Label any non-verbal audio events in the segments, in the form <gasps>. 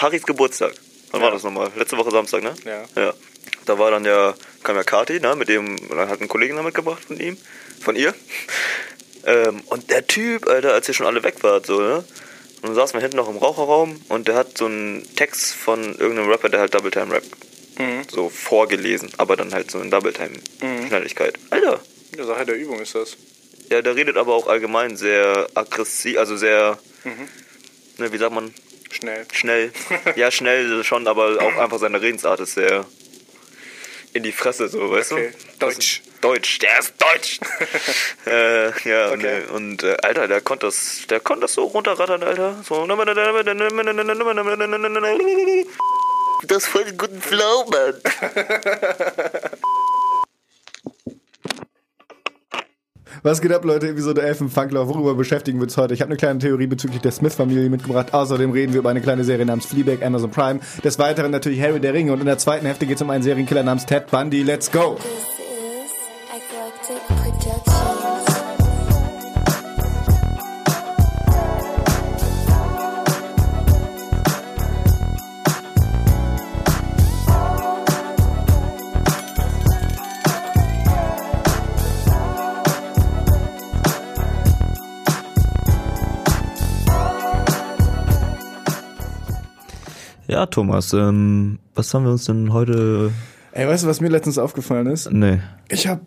Harrys Geburtstag. Wann Ja. war das nochmal? Letzte Woche Samstag, ne? Ja. Ja. Da war dann ja, kam ja Kati, ne? Mit dem, dann hat ein Kollegen da mitgebracht von ihm, von ihr. <laughs> Ähm, und der Typ, Alter, als ihr schon alle weg wart, so, ne? Und dann saßen wir hinten noch im Raucherraum und der hat so einen Text von irgendeinem Rapper, der halt Double Time Rap Mhm. so vorgelesen, aber dann halt so in Double Time Schnelligkeit. Alter, Ja, Sache der Übung ist das. ja, der redet aber auch allgemein sehr aggressiv, also sehr, Mhm. ne, wie sagt man, Schnell. schnell. ja, schnell schon, aber auch einfach seine Redensart ist sehr in die Fresse, so, weißt Okay. du? Deutsch. Deutsch, der ist Deutsch. äh, ja, Okay. ne, und äh, Alter, der konnte das, der konnte das so runterrattern, Alter. So. Das voll einen guten Flow, Mann. Was geht ab, Leute? Episode 11 im Funklauf. Worüber beschäftigen wir uns heute? Ich habe eine kleine Theorie bezüglich der Smith-Familie mitgebracht. Außerdem reden wir über eine kleine Serie namens Fleabag, Amazon Prime. Des Weiteren natürlich Harry der Ringe. Und in der zweiten Hälfte geht es um einen Serienkiller namens Ted Bundy. Let's go! Ja, Thomas, ähm, was haben wir uns denn heute. Ey, weißt du, was mir letztens aufgefallen ist? Nee. Ich habe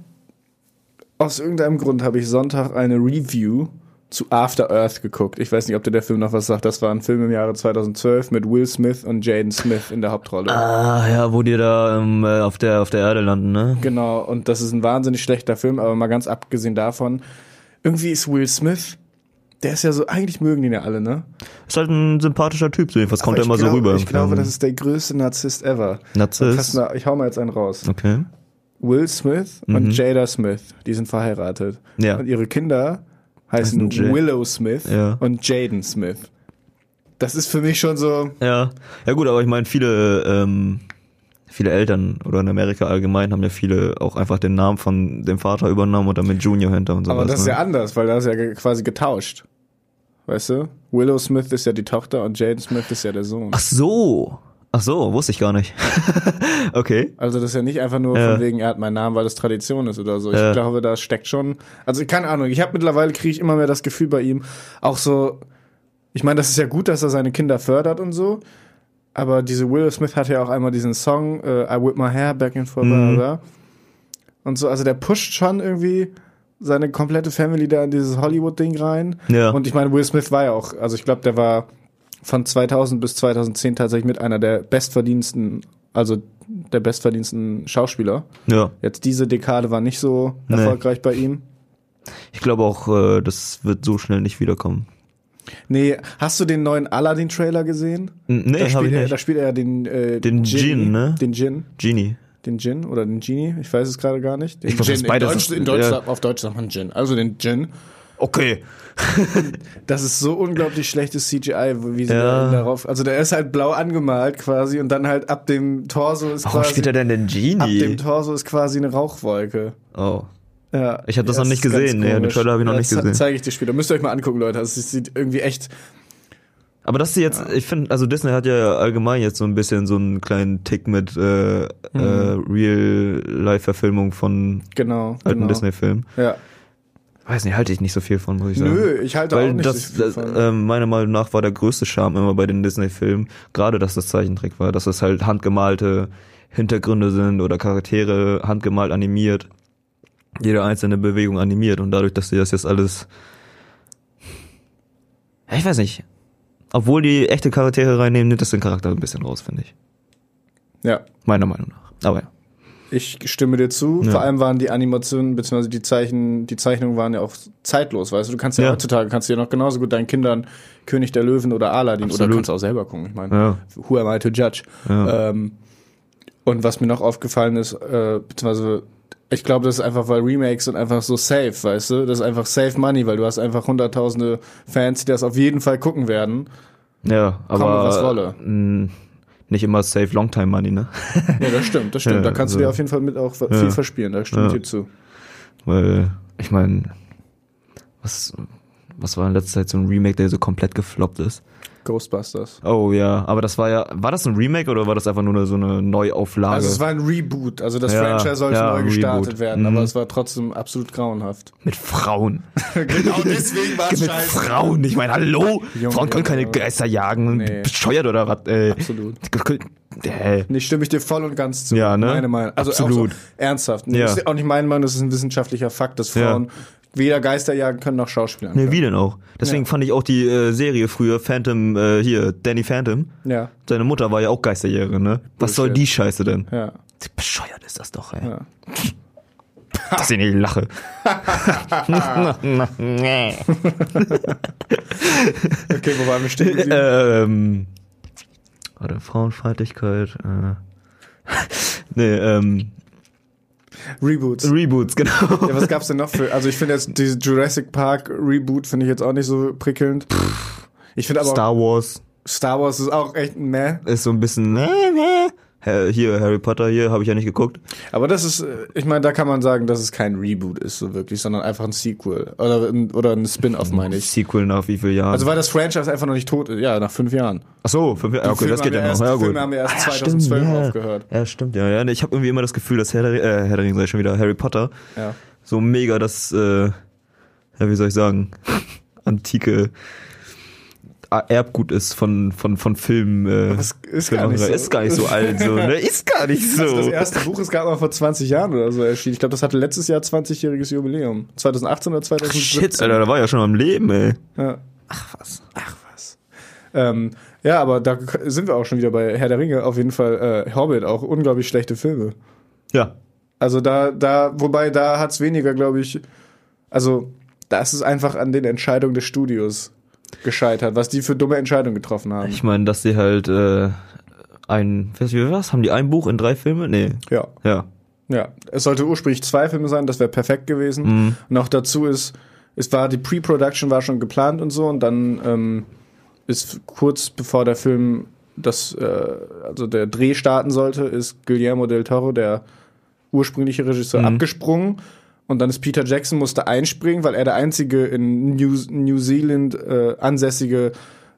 aus irgendeinem Grund habe ich Sonntag eine Review zu After Earth geguckt. Ich weiß nicht, ob dir der Film noch was sagt. Das war ein Film im Jahre 2012 mit Will Smith und Jaden Smith in der Hauptrolle. Ah, ja, wo die da ähm, äh, auf, der, auf der Erde landen, ne? Genau, und das ist ein wahnsinnig schlechter Film, aber mal ganz abgesehen davon, irgendwie ist Will Smith, der ist ja so, eigentlich mögen ihn ja alle, ne? Ist halt ein sympathischer Typ, so jedenfalls kommt er immer ich so glaub- rüber. Ich glaube, das ist der größte Narzisst ever. Narzisst? Mal- Ich hau mal jetzt einen raus. Okay. Will Smith und Jada Smith, die sind verheiratet. Mhm. Ja. Und ihre Kinder heißen Willow Smith Ja. und Jaden Smith. Das ist für mich schon so, Ja. Ja gut, aber ich meine, viele, ähm, viele Eltern oder in Amerika allgemein haben ja viele auch einfach den Namen von dem Vater übernommen und dann mit Junior hinter und sowas. aber das ist ne? ja anders, weil da ist ja quasi getauscht. Weißt du? Willow Smith ist ja die Tochter und Jaden Smith ist ja der Sohn. Ach so. Ach so, wusste ich gar nicht. <laughs> okay. Also das ist ja nicht einfach nur Ja. von wegen, er hat meinen Namen, weil das Tradition ist oder so. Ich Ja. glaube, da steckt schon. Also keine Ahnung. Ich habe mittlerweile kriege ich immer mehr das Gefühl bei ihm, auch so. Ich meine, das ist ja gut, dass er seine Kinder fördert und so. Aber diese Will Smith hatte ja auch einmal diesen Song äh, I Whip My Hair Back and Forth, Mhm. und so. Also der pusht schon irgendwie seine komplette Family da in dieses Hollywood-Ding rein. Ja. Und ich meine, Will Smith war ja auch, also ich glaube, der war von 2000 bis 2010 tatsächlich mit einer der bestverdiensten, also der bestverdiensten Schauspieler. Ja. Jetzt diese Dekade war nicht so Nee. erfolgreich bei ihm. Ich glaube auch, äh, das wird so schnell nicht wiederkommen. Nee, hast du den neuen Aladdin-Trailer gesehen? Nee, da, spielt ich er, nicht. da spielt er den, äh, Den Genie. Djinn, ne? Den Jin. Genie. Den Jin oder den Genie, ich weiß es gerade gar nicht. Den Ich glaub, ist beides. In Deutsch, in Deutsch, Ja. Auf Deutsch sagt man Jin. Also den Jin. Okay. <laughs> Das ist so unglaublich schlechtes CGI, wie sie Ja. da darauf. Also der ist halt blau angemalt quasi und dann halt ab dem Torso ist Warum quasi. spielt er denn den ab dem Genie? Torso ist quasi eine Rauchwolke. Oh. Ja, Ich hab das noch es nicht gesehen. Nee, den. Trailer hab ich noch Ja, nicht das gesehen. zeige ich dir später. Müsst ihr euch mal angucken, Leute. Also, es sieht irgendwie echt. Aber dass sie jetzt, ich finde, also Disney hat ja allgemein jetzt so ein bisschen so einen kleinen Tick mit äh, Mhm. äh, Real-Life-Verfilmung von Genau. alten genau. Disney-Filmen. Ja. Weiß nicht, halte ich nicht so viel von, muss ich sagen. Nö, ich halte Weil auch nicht das, so viel das von. ähm, meiner Meinung nach war der größte Charme immer bei den Disney-Filmen, gerade dass das Zeichentrick war, dass es halt handgemalte Hintergründe sind oder Charaktere handgemalt animiert, jede einzelne Bewegung animiert und dadurch, dass sie das jetzt alles, ja, ich weiß nicht, obwohl die echte Charaktere reinnehmen, nimmt das den Charakter ein bisschen raus, finde ich. ja. Meiner Meinung nach. Aber ja. Ich stimme dir zu. Ja. Vor allem waren die Animationen bzw. die Zeichen, die Zeichnungen waren ja auch zeitlos, weißt du. Du kannst ja, Ja. heutzutage kannst du ja noch genauso gut deinen Kindern König der Löwen oder Aladdin oder Absolut. kannst auch selber gucken. Ich meine, Ja. who am I to judge? Ähm, und was mir noch aufgefallen ist, äh, beziehungsweise ich glaube, das ist einfach, weil Remakes sind einfach so safe, weißt du? Das ist einfach safe money, weil du hast einfach hunderttausende Fans, die das auf jeden Fall gucken werden. Ja, aber was wolle. mh, nicht immer safe Longtime Money, ne? Ja, das stimmt, das stimmt. <laughs> Ja, da kannst du also- dir auf jeden Fall mit auch viel Ja. verspielen, da stimme ich Ja. dir zu. Weil, ich meine, was, was war in letzter Zeit so ein Remake, der so komplett gefloppt ist? Ghostbusters. Oh ja, aber das war ja, war das ein Remake oder war das einfach nur so eine Neuauflage? Also es war ein Reboot, also das Ja, Franchise sollte ja, neu gestartet Reboot. werden, Mhm. aber es war trotzdem absolut grauenhaft. Mit Frauen. <laughs> genau deswegen war Mit Frauen. Ich meine, hallo? Junge, Frauen können keine. Geister jagen. Nee. Bescheuert oder was? Äh, Absolut. Äh, Nee, stimme ich dir voll und ganz zu. Ja, ne? Meine Meinung. Also Absolut. Auch so, ernsthaft. Nee, Ja. Das ist auch nicht meine Meinung, das ist ein wissenschaftlicher Fakt, dass. Frauen weder Geister jagen können noch Schauspielern. Nee, wie denn auch? Deswegen Ja. fand ich auch die äh, Serie früher, Phantom, äh, hier, Danny Phantom. Ja, Seine Mutter war ja auch Geisterjägerin, ne? Was soll die Scheiße denn? ja. Bescheuert ist das doch, ey. Ja. <laughs> Dass ich nicht lache. <laughs> Okay, wo waren wir stehen geblieben? ähm, warte, Frauenfeindlichkeit, äh. <laughs> nee, ähm, Reboots. Reboots, genau. Ja, was gab's denn noch für? Also ich finde jetzt diese Jurassic Park Reboot finde ich jetzt auch nicht so prickelnd. Ich finde aber Star Wars Star Wars ist auch echt Meh. ist so ein bisschen, äh, äh. Hier, Harry Potter hier, habe ich ja nicht geguckt. Aber das ist, äh, ich meine, da kann man sagen, dass es kein Reboot ist so wirklich, sondern einfach ein Sequel oder ein, oder ein Spin-off meine ich. Sequel nach wie vielen Jahren? Also weil das Franchise einfach noch nicht tot ist. Ja, nach fünf Jahren. Ach so, fünf, ja, okay, das geht ja erst- noch. Ja, gut. Filme haben ja erst Ah, 2012 stimmt, ja. aufgehört. Ja, stimmt, ja. ja. Ich habe irgendwie immer das Gefühl, dass Herr äh, Herr der Ringe sei schon wieder Harry Potter Ja. so mega das, äh, ja, wie soll ich sagen, <laughs> antike Erbgut ist von, von, von Filmen. Äh, Das ist für gar nicht so. Ist gar nicht so alt, so, ne? <laughs> Ist gar nicht so. Also das erste Buch ist gerade mal vor 20 Jahren oder so erschienen. Ich glaube, das hatte letztes Jahr 20-jähriges Jubiläum. 2018 oder 2017. Shit, Alter, da war ja schon am Leben, ey. Ja. Ach was. Ach was. Ähm, ja, aber da sind wir auch schon wieder bei Herr der Ringe. Auf jeden Fall äh, Hobbit, auch unglaublich schlechte Filme. Ja. Also da, da, wobei da hat's weniger, glaube ich, also da ist es einfach an den Entscheidungen des Studios gescheitert, was die für dumme Entscheidungen getroffen haben. Ich meine, dass sie halt äh, ein, du, wie was? Haben die ein Buch in drei Filme? Nee. Ja, Ja. ja. Es sollte ursprünglich zwei Filme sein, das wäre perfekt gewesen. Mhm. Und auch dazu ist, es war die Pre-Production war schon geplant und so und dann ähm, ist kurz bevor der Film das, äh, also der Dreh starten sollte, ist Guillermo del Toro, der ursprüngliche Regisseur, Mhm. abgesprungen. Und dann ist Peter Jackson musste einspringen, weil er der einzige in New, New Zealand äh, ansässige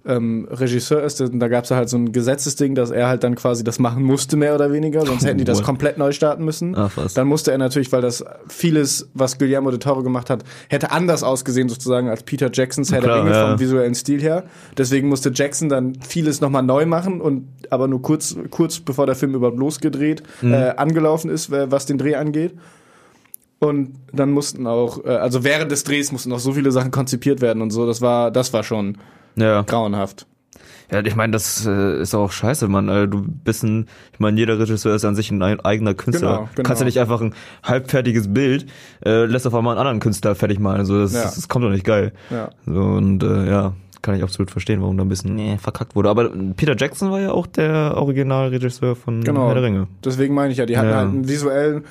ähm, Regisseur ist. Und da gab es halt so ein Gesetzesding, dass er halt dann quasi das machen musste, mehr oder weniger. Sonst hätten die das komplett neu starten müssen. Ach, was. Dann musste er natürlich, weil das vieles, was Guillermo del Toro gemacht hat, hätte anders ausgesehen sozusagen als Peter Jacksons Herr Klar, der Ringe ja. vom visuellen Stil her. Deswegen musste Jackson dann vieles nochmal neu machen und aber nur kurz, kurz bevor der Film überhaupt losgedreht, Mhm. äh, angelaufen ist, was den Dreh angeht. Und dann mussten auch, äh, also während des Drehs mussten noch so viele Sachen konzipiert werden und so. Das war, das war schon Ja. grauenhaft. Ja, ich meine, das äh, ist auch scheiße, Mann. Alter. Du bist ein, ich meine, jeder Regisseur ist an sich ein eigener Künstler. Genau, genau. Kannst ja nicht einfach ein halbfertiges Bild, äh, lässt auf einmal einen anderen Künstler fertig malen. Also das, Ja. das kommt doch nicht geil. Ja. So, und äh, ja, kann ich absolut verstehen, warum da ein bisschen nee, verkackt wurde. Aber Peter Jackson war ja auch der Originalregisseur von Genau. Herr der Ringe. Deswegen meine ich ja, die hatten Ja. halt einen visuellen,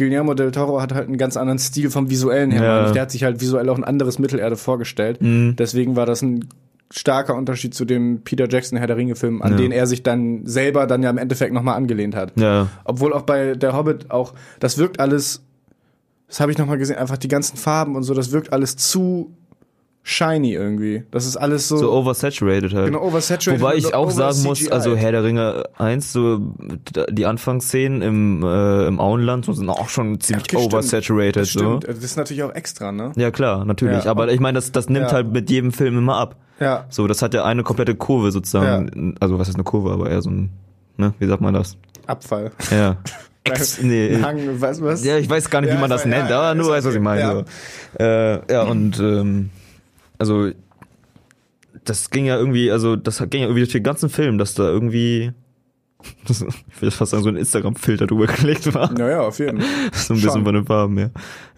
Guillermo del Toro hat halt einen ganz anderen Stil vom visuellen her. Ja. Der hat sich halt visuell auch ein anderes Mittelerde vorgestellt. Mhm. Deswegen war das ein starker Unterschied zu dem Peter Jackson Herr der Ringe Film, an Ja. den er sich dann selber dann ja im Endeffekt nochmal angelehnt hat. Ja. Obwohl auch bei der Hobbit auch, das wirkt alles, das habe ich nochmal gesehen, einfach die ganzen Farben und so, das wirkt alles zu shiny irgendwie. Das ist alles so, So oversaturated halt. genau oversaturated. Wobei ich auch sagen muss, also Herr der Ringe 1, so die Anfangsszenen im, äh, im Auenland so sind auch schon ziemlich Okay, stimmt. oversaturated. das so. stimmt. Das ist natürlich auch extra, ne? Ja klar, natürlich. Ja. Aber ich meine, das, das nimmt Ja. halt mit jedem Film immer ab. Ja. So, das hat ja eine komplette Kurve sozusagen. Also was ist eine Kurve, aber eher so ein, ne, wie sagt man das? Abfall. Ja. <laughs> Ex, nee, Hang, weißt du was? ja, ich weiß gar nicht, Ja, wie man das weiß- nennt, ja, aber nur weißt, was okay. ich meine. Ja. So. Äh, ja, und ähm, also das ging ja irgendwie, also das ging ja irgendwie durch den ganzen Film, dass da irgendwie <laughs> das, ich will fast sagen, so ein Instagram-Filter drüber <laughs> gelegt war. Naja, auf jeden Fall. <laughs> So ein bisschen Schon. von den Farben, ja.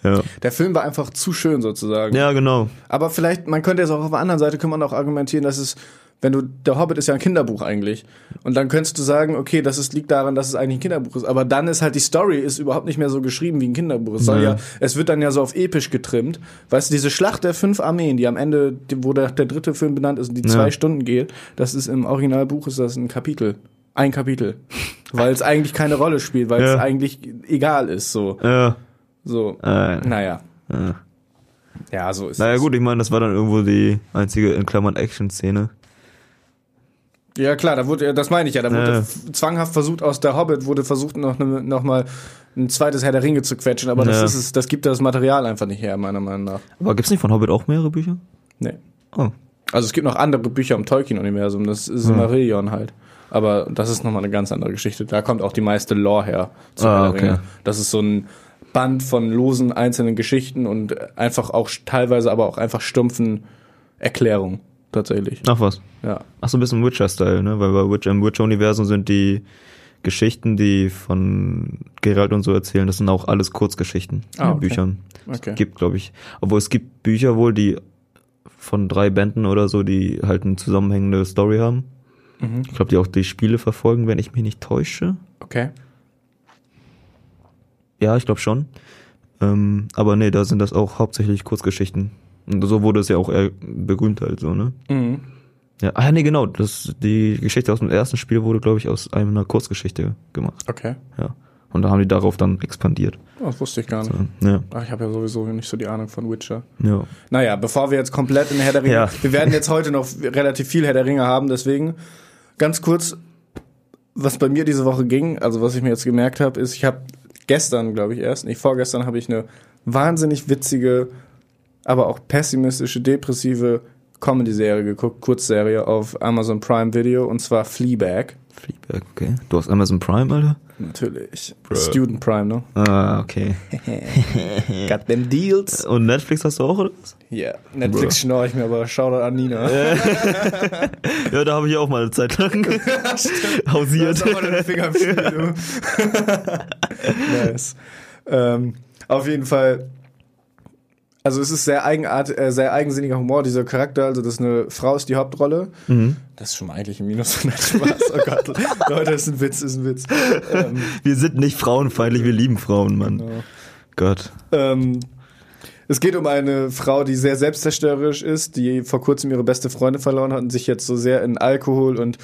Ja, Der Film war einfach zu schön sozusagen. ja genau. Aber vielleicht, man könnte jetzt auch auf der anderen Seite, kann man auch argumentieren, dass es, wenn du, der Hobbit ist ja ein Kinderbuch eigentlich. Und dann könntest du sagen, okay, das ist, liegt daran, dass es eigentlich ein Kinderbuch ist. Aber dann ist halt die Story ist überhaupt nicht mehr so geschrieben wie ein Kinderbuch. Es soll ja, es wird dann ja so auf episch getrimmt. Weißt du, diese Schlacht der fünf Armeen, die am Ende, wo der, der dritte Film benannt ist und die Ja. zwei Stunden geht, das ist im Originalbuch ist das ein Kapitel. Ein Kapitel. <laughs> Weil es eigentlich keine Rolle spielt, weil es Ja. eigentlich egal ist, so. Ja. So. Äh, Naja. Ja, so ist Naja es. gut, ich meine, das war dann irgendwo die einzige in Klammern Action-Szene. Ja klar, da wurde, das meine ich ja, da wurde f- zwanghaft versucht aus der Hobbit wurde versucht noch, ne, noch mal ein zweites Herr der Ringe zu quetschen, aber das Ja. ist es, das gibt das Material einfach nicht her, meiner Meinung nach. Aber gibt's nicht von Hobbit auch mehrere Bücher? Nee. Oh. Also es gibt noch andere Bücher im Tolkien-Universum, das ist Silmarillion halt. Aber das ist nochmal eine ganz andere Geschichte. Da kommt auch die meiste Lore her. zu Ah, Herr der okay. Ringe. Das ist so ein Band von losen einzelnen Geschichten und einfach auch teilweise aber auch einfach stumpfen Erklärungen. Tatsächlich. Ach was. Ja. Ach so ein bisschen Witcher-Style, ne? Weil bei Witcher, im Witcher-Universum sind die Geschichten, die von Geralt und so erzählen, das sind auch alles Kurzgeschichten Ah, in okay. Büchern. Okay. Es gibt, glaube ich, obwohl es gibt Bücher wohl, die von drei Bänden oder so, die halt eine zusammenhängende Story haben. Mhm. Ich glaube, die auch die Spiele verfolgen, wenn ich mich nicht täusche. Okay. Ja, ich glaube schon. Ähm, aber nee, da sind das auch hauptsächlich Kurzgeschichten. Und so wurde es ja auch eher berühmt halt so, ne? Mhm. Ja, ah nee, genau. Das, die Geschichte aus dem ersten Spiel wurde, glaube ich, aus einer Kurzgeschichte gemacht. Okay. Ja. Und da haben die darauf dann expandiert. Oh, das wusste ich gar nicht. Ja. Ach, ich habe ja sowieso nicht so die Ahnung von Witcher. Ja. Naja, bevor wir jetzt komplett in Herr der Ringe, Ja. wir werden jetzt heute noch relativ viel Herr der Ringe haben, deswegen ganz kurz, was bei mir diese Woche ging, also was ich mir jetzt gemerkt habe, ist, ich habe gestern, glaube ich erst, nicht vorgestern, habe ich eine wahnsinnig witzige, aber auch pessimistische, depressive Comedy-Serie geguckt, Kurzserie auf Amazon Prime Video und zwar Fleabag. Fleabag, okay. Du hast Amazon Prime, Alter? Natürlich. Student Prime, ne? Ah, okay. <laughs> Got them deals. Und Netflix hast du auch, oder was? Ja, Netflix schnorre ich mir, aber Shoutout an Nina. Ja, da habe ich auch mal eine Zeit lang <laughs> hausiert. Spiel, <laughs> nice. Ähm, auf jeden Fall. Also es ist sehr eigenart, äh, sehr eigensinniger Humor, dieser Charakter. Also das ist eine Frau ist die Hauptrolle. Das ist schon mal eigentlich ein Minus. Nein, Spaß. Oh Gott, <laughs> Leute, das ist ein Witz, ist ein Witz. Ähm, Wir sind nicht frauenfeindlich, wir lieben Frauen, Mann. Genau. Gott. ähm, es geht um eine Frau, die sehr selbstzerstörerisch ist, die vor kurzem ihre beste Freundin verloren hat und sich jetzt so sehr in Alkohol und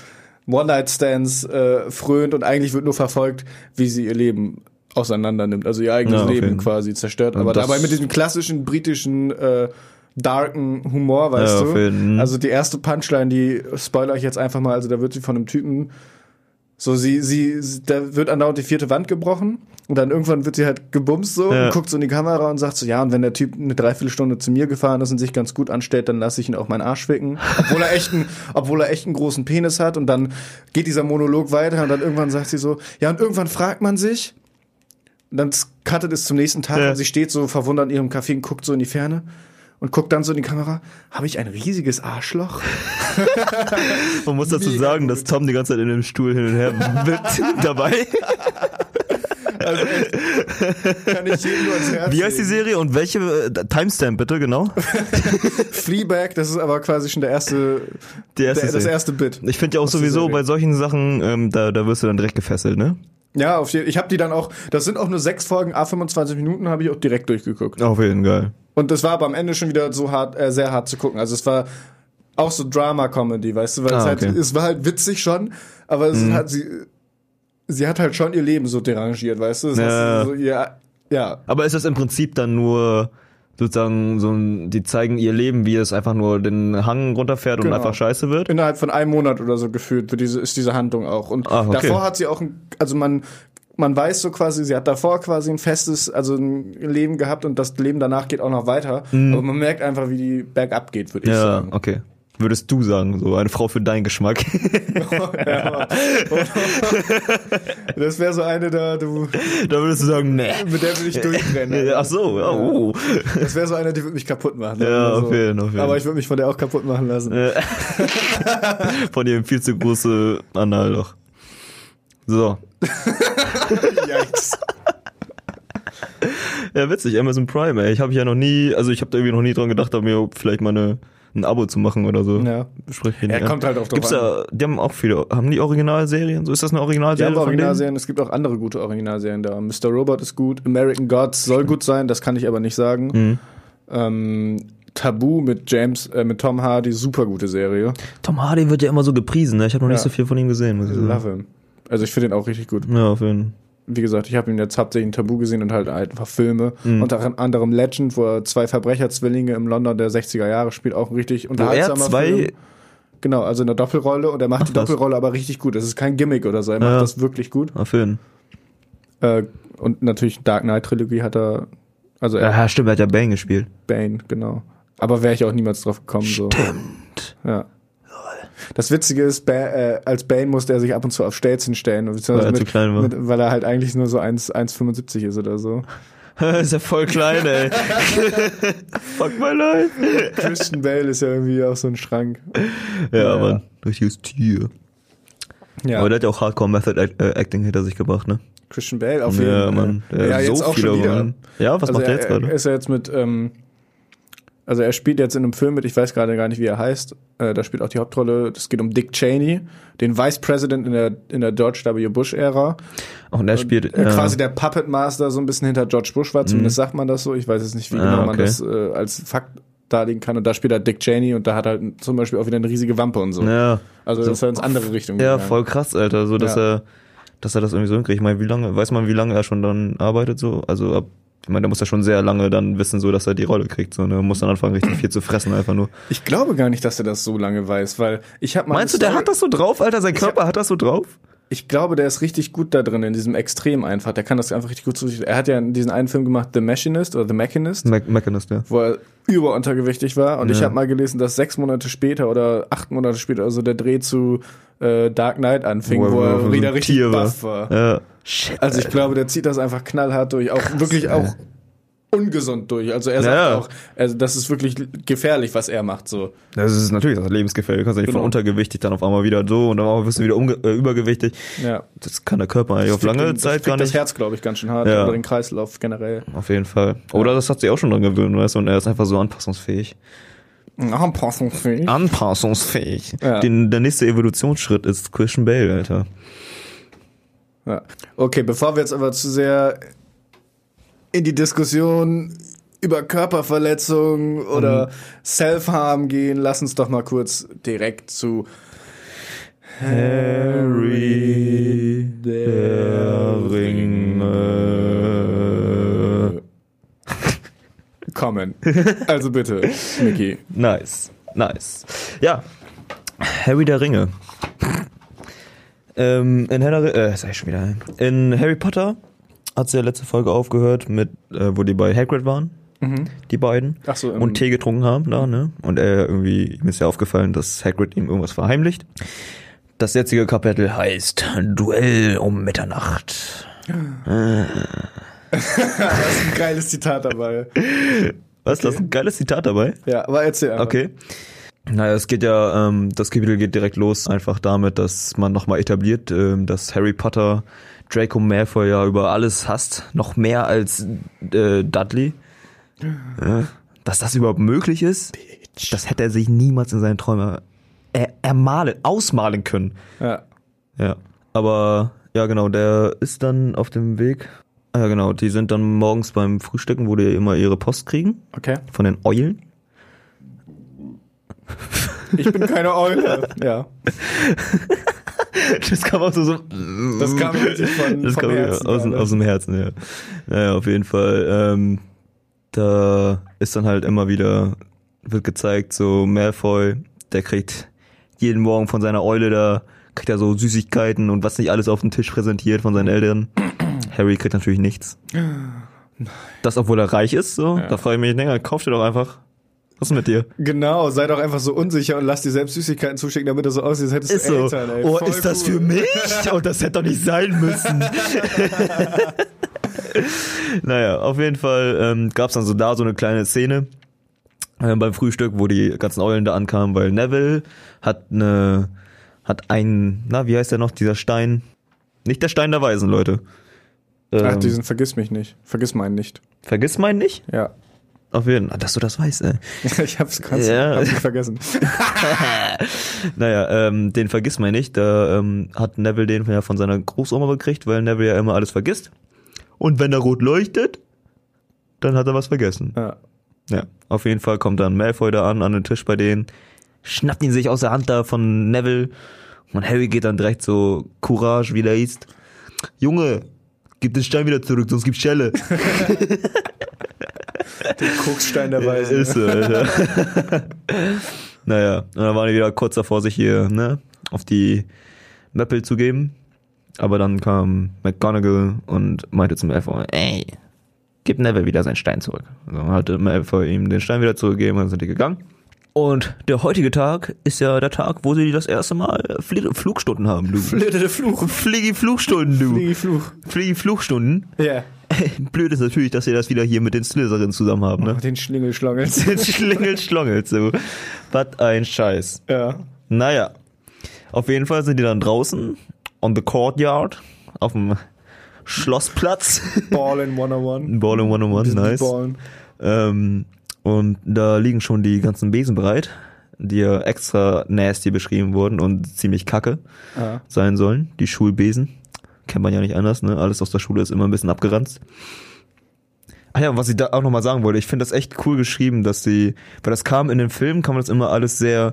One-Night-Stands äh, frönt und eigentlich wird nur verfolgt, wie sie ihr Leben auseinander nimmt, also ihr eigenes Ja, Leben jeden quasi zerstört, aber dabei mit diesem klassischen britischen äh, darken Humor, weißt Ja, du? jeden. Also die erste Punchline, die spoiler ich jetzt einfach mal, also da wird sie von einem Typen so, sie, sie, da wird andauernd die vierte Wand gebrochen und dann irgendwann wird sie halt gebumst so Ja. und guckt so in die Kamera und sagt so, ja, und wenn der Typ eine Dreiviertelstunde zu mir gefahren ist und sich ganz gut anstellt, dann lasse ich ihn auch meinen Arsch ficken. Obwohl er echt einen, <laughs> obwohl er echt einen großen Penis hat und dann geht dieser Monolog weiter und dann irgendwann sagt sie so, ja, und irgendwann fragt man sich, dann cuttet es zum nächsten Tag Ja. und sie steht so verwundert in ihrem Café und guckt so in die Ferne und guckt dann so in die Kamera, habe ich ein riesiges Arschloch? <laughs> Man muss dazu Mega sagen, dass Tom die ganze Zeit in dem Stuhl hin und her wippt <laughs> dabei. Also echt, kann ich jedem nur ans Herz Wie heißt die. Serie und welche äh, Timestamp bitte, genau? <laughs> Fleabag, das ist aber quasi schon der erste, erste der, das erste Bit. Ich finde ja auch sowieso bei solchen Sachen, ähm, da, da wirst du dann direkt gefesselt, ne? Ja, auf jeden Ich habe die dann auch, das sind auch nur sechs Folgen, a 25 Minuten, habe ich auch direkt durchgeguckt. Auf jeden Fall. Und das war aber am Ende schon wieder so hart, äh, sehr hart zu gucken. Also es war auch so Drama-Comedy, weißt du, weil Ah, es halt, okay. Mhm. es war halt witzig schon, aber es hat sie, sie hat halt schon ihr Leben so derangiert, weißt du? Das Ja. heißt, so, ja, ja. Aber ist das im Prinzip dann nur sozusagen so ein, die zeigen ihr Leben, wie es einfach nur den Hang runterfährt Genau. und einfach scheiße wird? Innerhalb von einem Monat oder so gefühlt wird diese, ist diese Handlung auch. Und Ah, okay. davor hat sie auch, ein, also man, man weiß so quasi, sie hat davor quasi ein festes, also ein Leben gehabt und das Leben danach geht auch noch weiter. Aber man merkt einfach, wie die bergab geht, würde ich Mhm. Ja, sagen. okay. Würdest du sagen, so eine Frau für deinen Geschmack? <laughs> Ja. das wäre so eine da, du, da würdest du sagen, nee. mit der würde ich durchrennen. <laughs> Ach so, uh. Das wäre so eine, die würde mich kaputt machen. Ja, wir auf jeden, auf jeden. Aber ich würde mich von der auch kaputt machen lassen. <laughs> Von ihrem viel zu große Analloch. So. Yikes. Ja, witzig, Amazon Prime, ey. Ich habe ja noch nie, also ich habe da irgendwie noch nie dran gedacht, da mir vielleicht mal eine, ein Abo zu machen oder so. Ja. Sprich Ja, nicht kommt halt drauf Gibt's da, die haben auch viele, haben die Originalserien? So ist das eine Originalserie denen? Originalserien, es gibt auch andere gute Originalserien da. Mr. Robot ist gut, American Gods soll gut sein, das kann ich aber nicht sagen. Mhm. Ähm, Tabu mit James, äh, mit Tom Hardy, super gute Serie. Tom Hardy wird ja immer so gepriesen, ne? Ich habe noch nicht Ja. so viel von ihm gesehen, muss ich sagen. Love him. Also ich finde den auch richtig gut. Ja, auf jeden wie gesagt, ich habe ihn jetzt hauptsächlich in Tabu gesehen und halt einfach Filme. Unter anderem Legend, wo er zwei Verbrecherzwillinge im London der 60er Jahre spielt, auch ein richtig er unterhaltsamer zwei- Film. Genau, also in der Doppelrolle und er macht Ach, die. Doppelrolle aber richtig gut. Es ist kein Gimmick oder so, er macht Ja. das wirklich gut. Auf jeden Äh, und natürlich Dark Knight Trilogie hat er, also er, Ja, stimmt, er hat ja Bane gespielt. Bane, genau. Aber wäre ich auch niemals drauf gekommen. So. Stimmt. Ja. Das Witzige ist, ba äh, als Bane musste er sich ab und zu auf Stelzen stellen, Weil er mit, zu klein war. Mit, weil er halt eigentlich nur so 1 1,75 ist oder so. <laughs> ist ja voll klein, ey. <laughs> Fuck my life. Christian Bale ist ja irgendwie auch so ein Schrank. Ja, Ja. Mann. Richtiges Tier. Ja, Aber der hat ja auch Hardcore Method äh, Acting hinter sich gebracht, ne? Christian Bale auf jeden Ja, Fall. Mann. Der Ja, hat jetzt so auch schon wieder. Rollen. Ja, was also macht der er, jetzt er gerade? ist ja jetzt mit, ähm, also er spielt jetzt in einem Film mit, ich weiß gerade gar nicht, wie er heißt. Äh, da spielt auch die Hauptrolle. Es geht um Dick Cheney, den Vice President in der, in der George W. Bush-Ära. Und der spielt. äh, äh, quasi der Puppet Master so ein bisschen hinter George Bush war, zumindest sagt man das so. Ich weiß jetzt nicht, wie Mhm. Ah, genau man okay. das äh, als Fakt darlegen kann. Und da spielt er Dick Cheney und da hat er halt zum Beispiel auch wieder eine riesige Wampe und so. Ja. Also das ist ja ins andere Richtung. Ja, gegangen. voll krass, Alter. So, dass Ja. er, dass er das irgendwie so hinkriegt. Ich meine, wie lange, weiß man, wie lange er schon dann arbeitet, so? Also, ab, ich meine, der muss ja schon sehr lange dann wissen, so, dass er die Rolle kriegt, so, ne? Muss dann anfangen, richtig viel zu fressen, einfach nur. Ich glaube gar nicht, dass er das so lange weiß, weil ich habe mal. Meinst du, der hat das so drauf, Alter? Sein Körper hat das so drauf? Ich glaube, der ist richtig gut da drin, in diesem Extrem einfach. Der kann das einfach richtig gut zu Er hat ja diesen einen Film gemacht, The Machinist oder The Machinist, Me Mechanist, ja. wo er überuntergewichtig war. Und ich Ja. habe mal gelesen, dass sechs Monate später oder acht Monate später, also der Dreh zu äh, Dark Knight anfing, wo, so er wieder richtig Tier buff war. Ja. Shit. Also ich glaube, der zieht das einfach knallhart durch. Auch wirklich auch ungesund durch. Also er sagt Ja. auch, also das ist wirklich gefährlich, was er macht. So. Das ist natürlich das lebensgefährlich. Du kannst ja nicht Genau. von untergewichtig dann auf einmal wieder so und dann auch bist du wieder äh, übergewichtig. Ja. Das kann der Körper eigentlich auf lange Das Zeit gar Das nicht. Herz, glaube ich, ganz schön hart. Ja. Oder den Kreislauf generell. Auf jeden Fall. Oder das hat sich auch schon dran gewöhnt, weißt du, und er ist einfach so anpassungsfähig. Anpassungsfähig. Anpassungsfähig. Ja. Den, der nächste Evolutionsschritt ist Christian Bale, Alter. Ja. Okay, bevor wir jetzt aber zu sehr in die Diskussion über Körperverletzung oder Self-Harm gehen, lass uns doch mal kurz direkt zu Harry der Ringe. kommen. Also bitte, Mickey. Nice, nice. Ja, Harry der Ringe. Ähm, in Harry, äh, sag ich schon wieder. In Harry Potter hat ja letzte Folge aufgehört mit, äh, wo die bei Hagrid waren, die beiden. Ach so, im- und Tee getrunken haben da, ne? Und er irgendwie, ihm ist ja aufgefallen, dass Hagrid ihm irgendwas verheimlicht. Das jetzige Kapitel heißt Duell um Mitternacht. <laughs> Da ist ein geiles Zitat dabei. Was, das ist ein geiles Zitat dabei? Ja, aber erzähl einfach. Okay. Naja, es geht ja, ähm, das Kapitel geht direkt los, einfach damit, dass man nochmal etabliert, ähm, dass Harry Potter Draco Malfoy ja über alles hasst, noch mehr als äh, Dudley. Ja, dass das überhaupt möglich ist, das hätte er sich niemals in seinen Träumen er ermalen, ausmalen können. Ja. Ja, aber ja genau, der ist dann auf dem Weg. Ja genau, die sind dann morgens beim Frühstücken, wo die immer ihre Post kriegen Okay. von den Eulen. Ich bin keine Eule. <laughs> Ja. Das kam auch so, so Das kam richtig von, das kam Herzen. aus, gerade. aus dem Herzen, ja. Naja, auf jeden Fall. Ähm, da ist dann halt immer wieder, wird gezeigt, so Malfoy, der kriegt jeden Morgen von seiner Eule da, kriegt er so Süßigkeiten und was nicht alles auf den Tisch präsentiert von seinen Eltern. <clears throat> Harry kriegt natürlich nichts. Das, obwohl er reich ist, so. Da frage ich mich, länger, kauf dir doch einfach. Was ist mit dir? Genau, sei doch einfach so unsicher und lass dir selbst Süßigkeiten zuschicken, damit das so aussieht, als hättest Ist du so. Eltern, ey. oh, Voll ist das cool. für mich? Oh, das hätte doch nicht sein müssen. <laughs> naja, auf jeden Fall ähm, gab es dann so da so eine kleine Szene äh, beim Frühstück, wo die ganzen Eulen da ankamen, weil Neville hat eine, hat einen, na, wie heißt der noch, dieser Stein? Nicht der Stein der Weisen, Leute. Ähm, Ach, diesen vergiss mich nicht. Vergiss meinen nicht. vergiss meinen nicht? Ja. Auf jeden Fall, dass du das weißt, ey. <laughs> Ich hab's ganz Ja. hab's nicht vergessen. <laughs> Naja, ähm, den vergisst man nicht. Da ähm, hat Neville den ja von seiner Großoma gekriegt, weil Neville ja immer alles vergisst. Und wenn er rot leuchtet, dann hat er was vergessen. Ja. Ja, auf jeden Fall kommt dann Malfoy da an, an den Tisch bei denen, schnappt ihn sich aus der Hand da von Neville und Harry geht dann direkt so Courage, wie der hieß. Junge, gib den Stein wieder zurück, sonst gibt's Schelle. <laughs> <laughs> Den Koksstein der Weise. Ist so, Alter. <laughs> naja, und dann waren die wieder kurz davor, sich hier, ne, auf die Maple zu geben. Aber dann kam McGonagall und meinte zum Malfoy, ey, gib Neville wieder seinen Stein zurück. Also hatte Malfoy ihm den Stein wieder zurückgegeben und dann sind die gegangen. Und der heutige Tag ist ja der Tag, wo sie das erste Mal Fl Flugstunden haben, du. Der Fluch. Fliegi Flugstunden, du. Fliegi Fluch. Fliegi Flugstunden. Ja. <laughs> Blöd ist natürlich, dass sie das wieder hier mit den Slytherins zusammen haben, ne? Mit den Schlingelschlongels. <laughs> Schlingelt, schlongelt, so. Was ein Scheiß. ja. Naja. Auf jeden Fall sind die dann draußen, on the courtyard, auf dem Schlossplatz. <laughs> Ball in 101. Ball in 101, nice. Ballen. Ähm, und da liegen schon die ganzen Besen bereit, die ja extra nasty beschrieben wurden und ziemlich kacke Ja. sein sollen. Die Schulbesen. Kennt man ja nicht anders, ne? Alles aus der Schule ist immer ein bisschen abgeranzt. Ah ja, und was ich da auch nochmal sagen wollte, ich finde das echt cool geschrieben, dass sie, weil das kam in den Filmen, kam das immer alles sehr,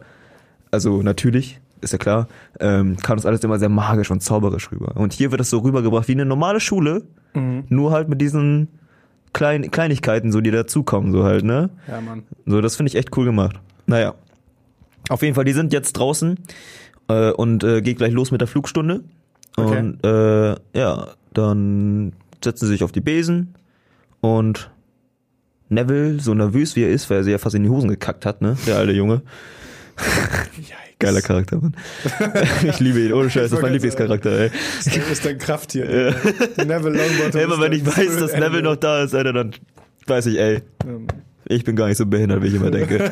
also natürlich, ist ja klar, ähm, kam das alles immer sehr magisch und zauberisch rüber. Und hier wird das so rübergebracht wie eine normale Schule, nur halt mit diesen kleinen Kleinigkeiten, so die dazukommen, so halt, ne? Ja, Mann. So, das finde ich echt cool gemacht. Naja. Auf jeden Fall, die sind jetzt draußen äh, und äh, geht gleich los mit der Flugstunde. Okay. Und äh, ja, dann setzen sie sich auf die Besen und Neville, so nervös wie er ist, weil er sich ja fast in die Hosen gekackt hat, ne? Der alte Junge. <laughs> Geiler Charakter, Mann. <laughs> ich liebe ihn, ohne Scheiß, das ist mein Lieblingscharakter, ey. Das ist dein Krafttier. Neville Longbottom. Immer wenn ich weiß, dass. Neville noch da ist, Alter, dann weiß ich, ey, ich bin gar nicht so behindert, wie ich immer denke. <laughs>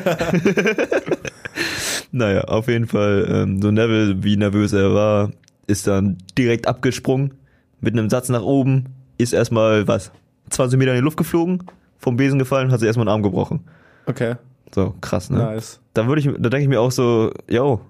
naja, auf jeden Fall, ähm, so Neville, wie nervös er war, ist dann direkt abgesprungen, mit einem Satz nach oben, ist erstmal, was, 20 Meter in die Luft geflogen, vom Besen gefallen, hat sich erstmal einen Arm gebrochen. Okay, So, krass, ne? nice. Da würde ich, da denke ich mir auch so, yo,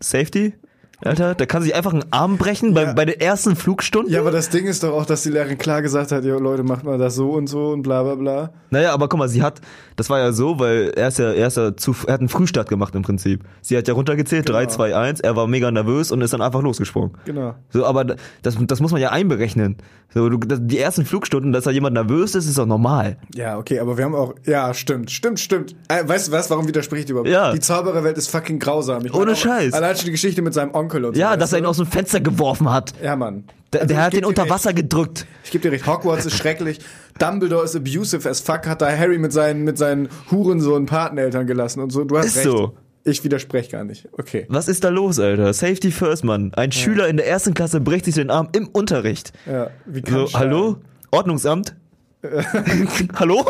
Safety? Alter, da kann sich einfach einen Arm brechen bei, Ja. bei den ersten Flugstunden? Ja, aber das Ding ist doch auch, dass die Lehrerin klar gesagt hat, jo Leute, macht mal das so und so und bla bla bla. Naja, aber guck mal, sie hat, das war ja so, weil er ist ja, er ist ja zu, er hat einen Frühstart gemacht im Prinzip. Sie hat ja runtergezählt, Genau. 3, 2, 1, er war mega nervös und ist dann einfach losgesprungen. Genau. So, aber das, das muss man ja einberechnen. So, du, das, die ersten Flugstunden, dass da jemand nervös ist, ist doch normal. Ja, okay, aber wir haben auch, ja, stimmt, stimmt, stimmt. Äh, weißt du was, warum widerspricht überhaupt? Ja. Die Zaubererwelt ist fucking grausam. Ich Ohne meine Scheiß. Allein schon die Geschichte mit seinem Onkel und so. Ja, dass er ihn aus dem Fenster geworfen hat. Ja, Mann. Der, Also, der hat ihn unter recht. Wasser gedrückt. Ich geb dir recht, Hogwarts ist schrecklich. Dumbledore ist abusive as fuck, hat da Harry mit seinen, mit seinen Hurensohn Pateneltern gelassen und so. Du hast Ist recht. so. Ich widerspreche gar nicht. Okay. Was ist da los, Alter? Safety first, Mann. Ein Schüler in der ersten Klasse bricht sich den Arm im Unterricht. Ja, wie kann So, hallo? Ordnungsamt? <laughs> hallo?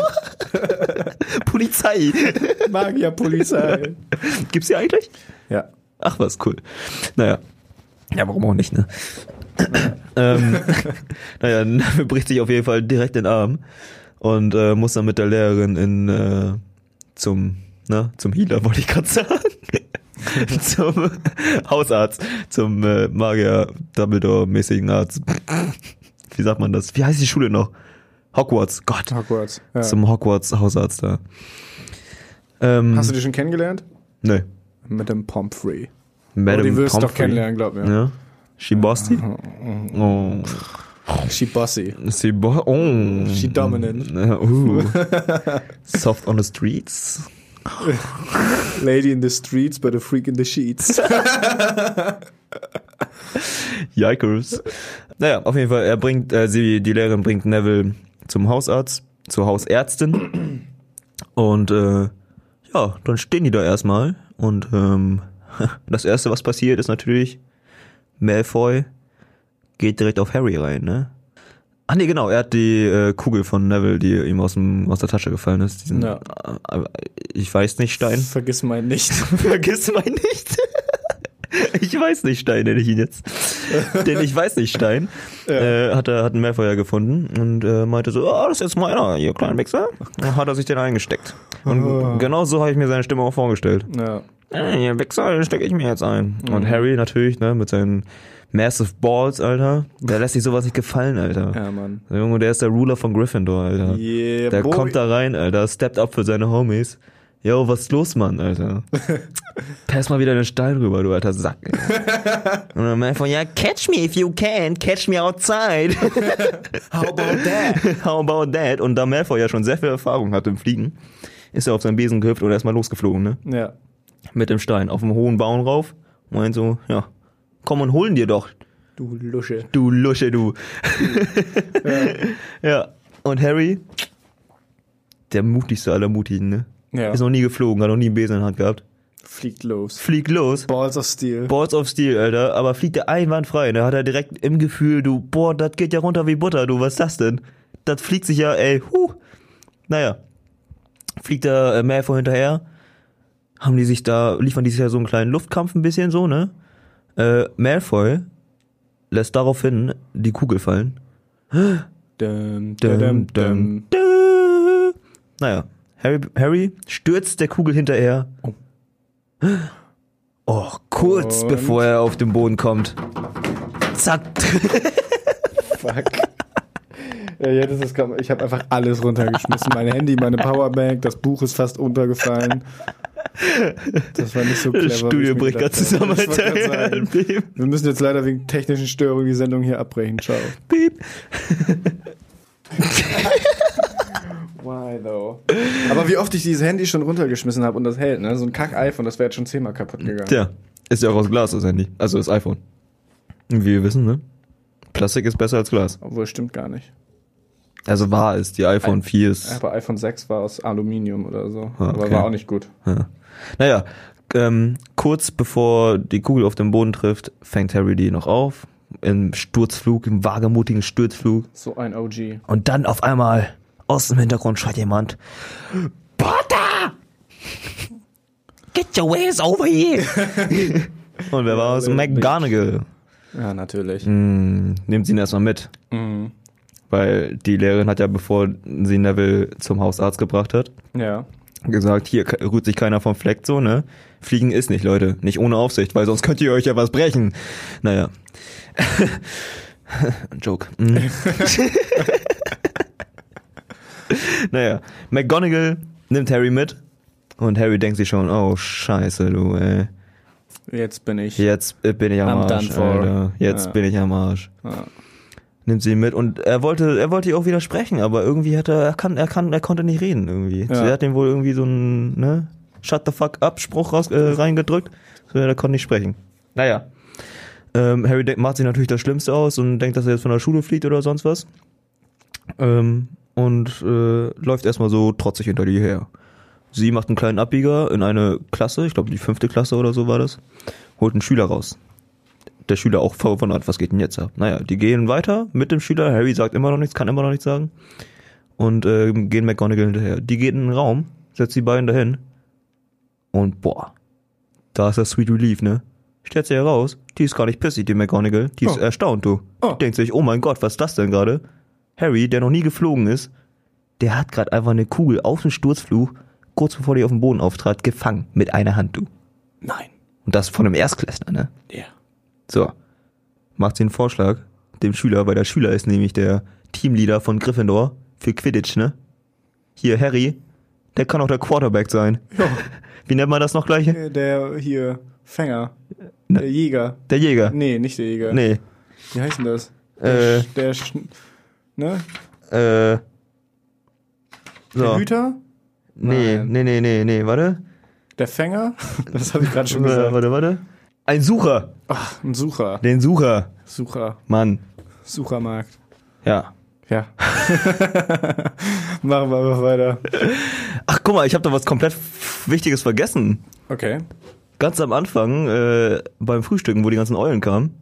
<laughs> Polizei. Magierpolizei. <laughs> Gibt's die eigentlich? ja. Ach was, cool. Naja. Ja, warum auch nicht, ne? <coughs> ähm, naja, Neville <laughs> bricht sich auf jeden Fall direkt den Arm und äh, muss dann mit der Lehrerin in äh, zum, na, zum Healer, wollte ich gerade <laughs> sagen. <laughs> zum Hausarzt, zum äh, Magier Dumbledore-mäßigen Arzt. Wie sagt man das? Wie heißt die Schule noch? Hogwarts, Gott. Hogwarts. Ja. Zum Hogwarts Hausarzt da. Ähm, Hast du die schon kennengelernt? nö. Mit dem Pomfrey. Madame oh, die wirst du doch kennenlernen, glaub mir. Ja. She bossy? Oh. She bossy. She bo oh. She dominant. <laughs> Uh. Soft on the streets. <laughs> Lady in the streets, but a freak in the sheets. <laughs> Yikers. Naja, auf jeden Fall, er bringt, äh, sie, die Lehrerin bringt Neville zum Hausarzt, zur Hausärztin. Und äh, ja, dann stehen die da erstmal. Und ähm, <laughs> das erste, was passiert, ist natürlich, Malfoy geht direkt auf Harry rein, ne? Ah nee, genau, er hat die äh, Kugel von Neville, die ihm aus, dem, aus der Tasche gefallen ist. Diesen, Ja. äh, ich weiß nicht, Stein. Vergiss mein nicht. <laughs> Vergiss mein nicht. Ich weiß nicht, Stein nenne ich ihn jetzt. Denn ich weiß nicht, Stein. Äh, hat er hat einen Mehrfeuer gefunden und äh, meinte so, oh, das ist jetzt meiner, ihr kleinen Wichser. Dann hat er sich den eingesteckt. Und genau so habe ich mir seine Stimme auch vorgestellt. ja. Äh, ihr Wichser, den stecke ich mir jetzt ein. Und Harry natürlich, ne, mit seinen Massive Balls, Alter. Der lässt sich sowas nicht gefallen, Alter. Ja, Mann. Der Junge, der ist der Ruler von Gryffindor, Alter. Yeah, Der boy. kommt da rein, Alter, steppt up für seine Homies. Yo, was ist los, Mann, Alter? <laughs> Pass mal wieder den Stein rüber, du alter Sack. <laughs> Und dann Malfoy, ja, catch me if you can, catch me outside. <laughs> How about that? How about that? Und da Malfoy ja schon sehr viel Erfahrung hat im Fliegen, ist er auf seinen Besen gehüpft und erstmal losgeflogen, ne? Ja. Mit dem Stein auf dem hohen Baum rauf. Meint so, ja, komm und holen dir doch, Du Lusche. du Lusche, du. ja. Und Harry, der mutigste aller Mutigen, ne? Ja. Ist noch nie geflogen, hat noch nie einen Besen in der Hand gehabt. Fliegt los. Fliegt los. Balls of Steel. Balls of Steel, Alter, aber fliegt er einwandfrei. Da hat er direkt im Gefühl, du, boah, das geht ja runter wie Butter, du, was ist das denn? Das fliegt sich ja, ey, huh. Naja. Fliegt da äh, Malfoy hinterher. Haben die sich da, liefern die sich ja so einen kleinen Luftkampf ein bisschen so, ne? Äh, Malfoy lässt daraufhin die Kugel fallen. Dum, <gasps> Dum, dum, dum, dum. dum. Naja, Harry, Harry stürzt der Kugel hinterher. Oh, kurz Und? bevor er auf den Boden kommt. Zack. Fuck. Ja, ja, das ist kaum, ich habe einfach alles runtergeschmissen. Mein Handy, meine Powerbank, das Buch ist fast untergefallen. Das war nicht so clever. Studio bricht gerade zusammen. Wir müssen jetzt leider wegen technischen Störungen die Sendung hier abbrechen. Ciao. piep. Why though? Aber wie oft ich dieses Handy schon runtergeschmissen habe und das hält, ne? So ein Kack-iPhone, das wäre jetzt schon zehnmal kaputt gegangen. Tja, ist ja auch aus Glas das Handy. Also das iPhone. Wie wir wissen, ne? Plastik ist besser als Glas. Obwohl, stimmt gar nicht. Also war es. Die iPhone 4 ist. Aber iPhone 6 war aus Aluminium oder so. Ah, Aber okay. war auch nicht gut. Ja. Naja, ähm, kurz bevor die Kugel auf den Boden trifft, fängt Harry die noch auf. Im Sturzflug, im wagemutigen Sturzflug. So ein OG. Und dann auf einmal aus dem Hintergrund schreit jemand: Potter! Get your ass over here! <laughs> Und wer war es? McGonagall. Ja, natürlich. Hm, nimmt sie ihn erstmal mit. Mhm. Weil die Lehrerin hat ja, bevor sie Neville zum Hausarzt gebracht hat, Ja. gesagt, hier rührt sich keiner vom Fleck so, ne? Fliegen ist nicht, Leute. Nicht ohne Aufsicht, weil sonst könnt ihr euch ja was brechen. Naja. Ein <laughs> Joke. Mm. <laughs> <laughs> naja. McGonagall nimmt Harry mit und Harry denkt sich schon, oh scheiße, du, ey. Jetzt bin ich. Jetzt äh, bin ich am I'm Arsch. Alter. Jetzt Ja. bin ich am Arsch. Ja. Nimmt sie mit und er wollte, er wollte ihr auch widersprechen, aber irgendwie hat er, er kann, er kann, er konnte nicht reden irgendwie. Ja. Sie hat ihm wohl irgendwie so einen, ne, Shut the fuck up Spruch raus, äh, reingedrückt, so er konnte nicht sprechen. Naja. Ähm, Harry macht sich natürlich das Schlimmste aus und denkt, dass er jetzt von der Schule fliegt oder sonst was. Ähm, und äh, läuft erstmal so trotzig hinter die her. Sie macht einen kleinen Abbieger in eine Klasse, ich glaube die fünfte Klasse oder so war das, holt einen Schüler raus. Der Schüler auch verwundert, was geht denn jetzt ab? Naja, die gehen weiter mit dem Schüler, Harry sagt immer noch nichts, kann immer noch nichts sagen. Und äh, gehen McGonagall hinterher. Die geht in den Raum, setzt die beiden dahin. Und boah, da ist das Sweet Relief, ne? Stellt sich heraus, die ist gar nicht pissig, die McGonagall. Die ist Oh. erstaunt, du. Oh. Denkt sich, oh mein Gott, was ist das denn gerade? Harry, der noch nie geflogen ist, der hat gerade einfach eine Kugel auf dem Sturzflug, kurz bevor die auf dem Boden auftrat, gefangen mit einer Hand, du. Nein. Und das von einem Erstklässler, ne? Ja. So. Macht sie einen Vorschlag dem Schüler, weil der Schüler ist nämlich der Teamleader von Gryffindor für Quidditch, ne? Hier, Harry, der kann auch der Quarterback sein. Ja. <laughs> Wie nennt man das noch gleich? Der hier, Fänger. Ne. Der Jäger. Der Jäger. Nee, nicht der Jäger. Nee. Wie heißt denn das? Äh. Der, Sch- der Sch ne? Äh. Der So. Hüter? Nee, Nein. nee, nee, nee, nee, warte. Der Fänger? <laughs> Das habe ich gerade schon Warte, gesagt. warte, warte. Ein Sucher. Ach, ein Sucher. Den Sucher. Sucher. Mann. Suchermarkt. Ja. Ja. <laughs> Machen wir einfach weiter. Ach, guck mal, ich habe da was komplett Wichtiges vergessen. Okay. Ganz am Anfang, äh, beim Frühstücken, wo die ganzen Eulen kamen,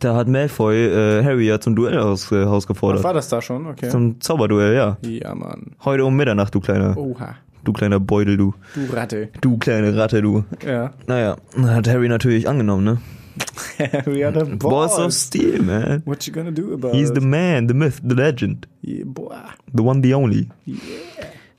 da hat Malfoy äh, Harry ja zum Duell aus, äh, herausgefordert. war das da schon? Okay. Zum Zauberduell, ja. Ja, Mann. Heute um Mitternacht, du kleiner, Oha. du kleiner Beutel, du. Du Ratte. Du kleine Ratte, du. Ja. Naja, hat Harry natürlich angenommen, ne? We are the Balls of boss. Steel, man. What you gonna do about He's it? the man, the myth, the legend. yeah, boy. The one, the only.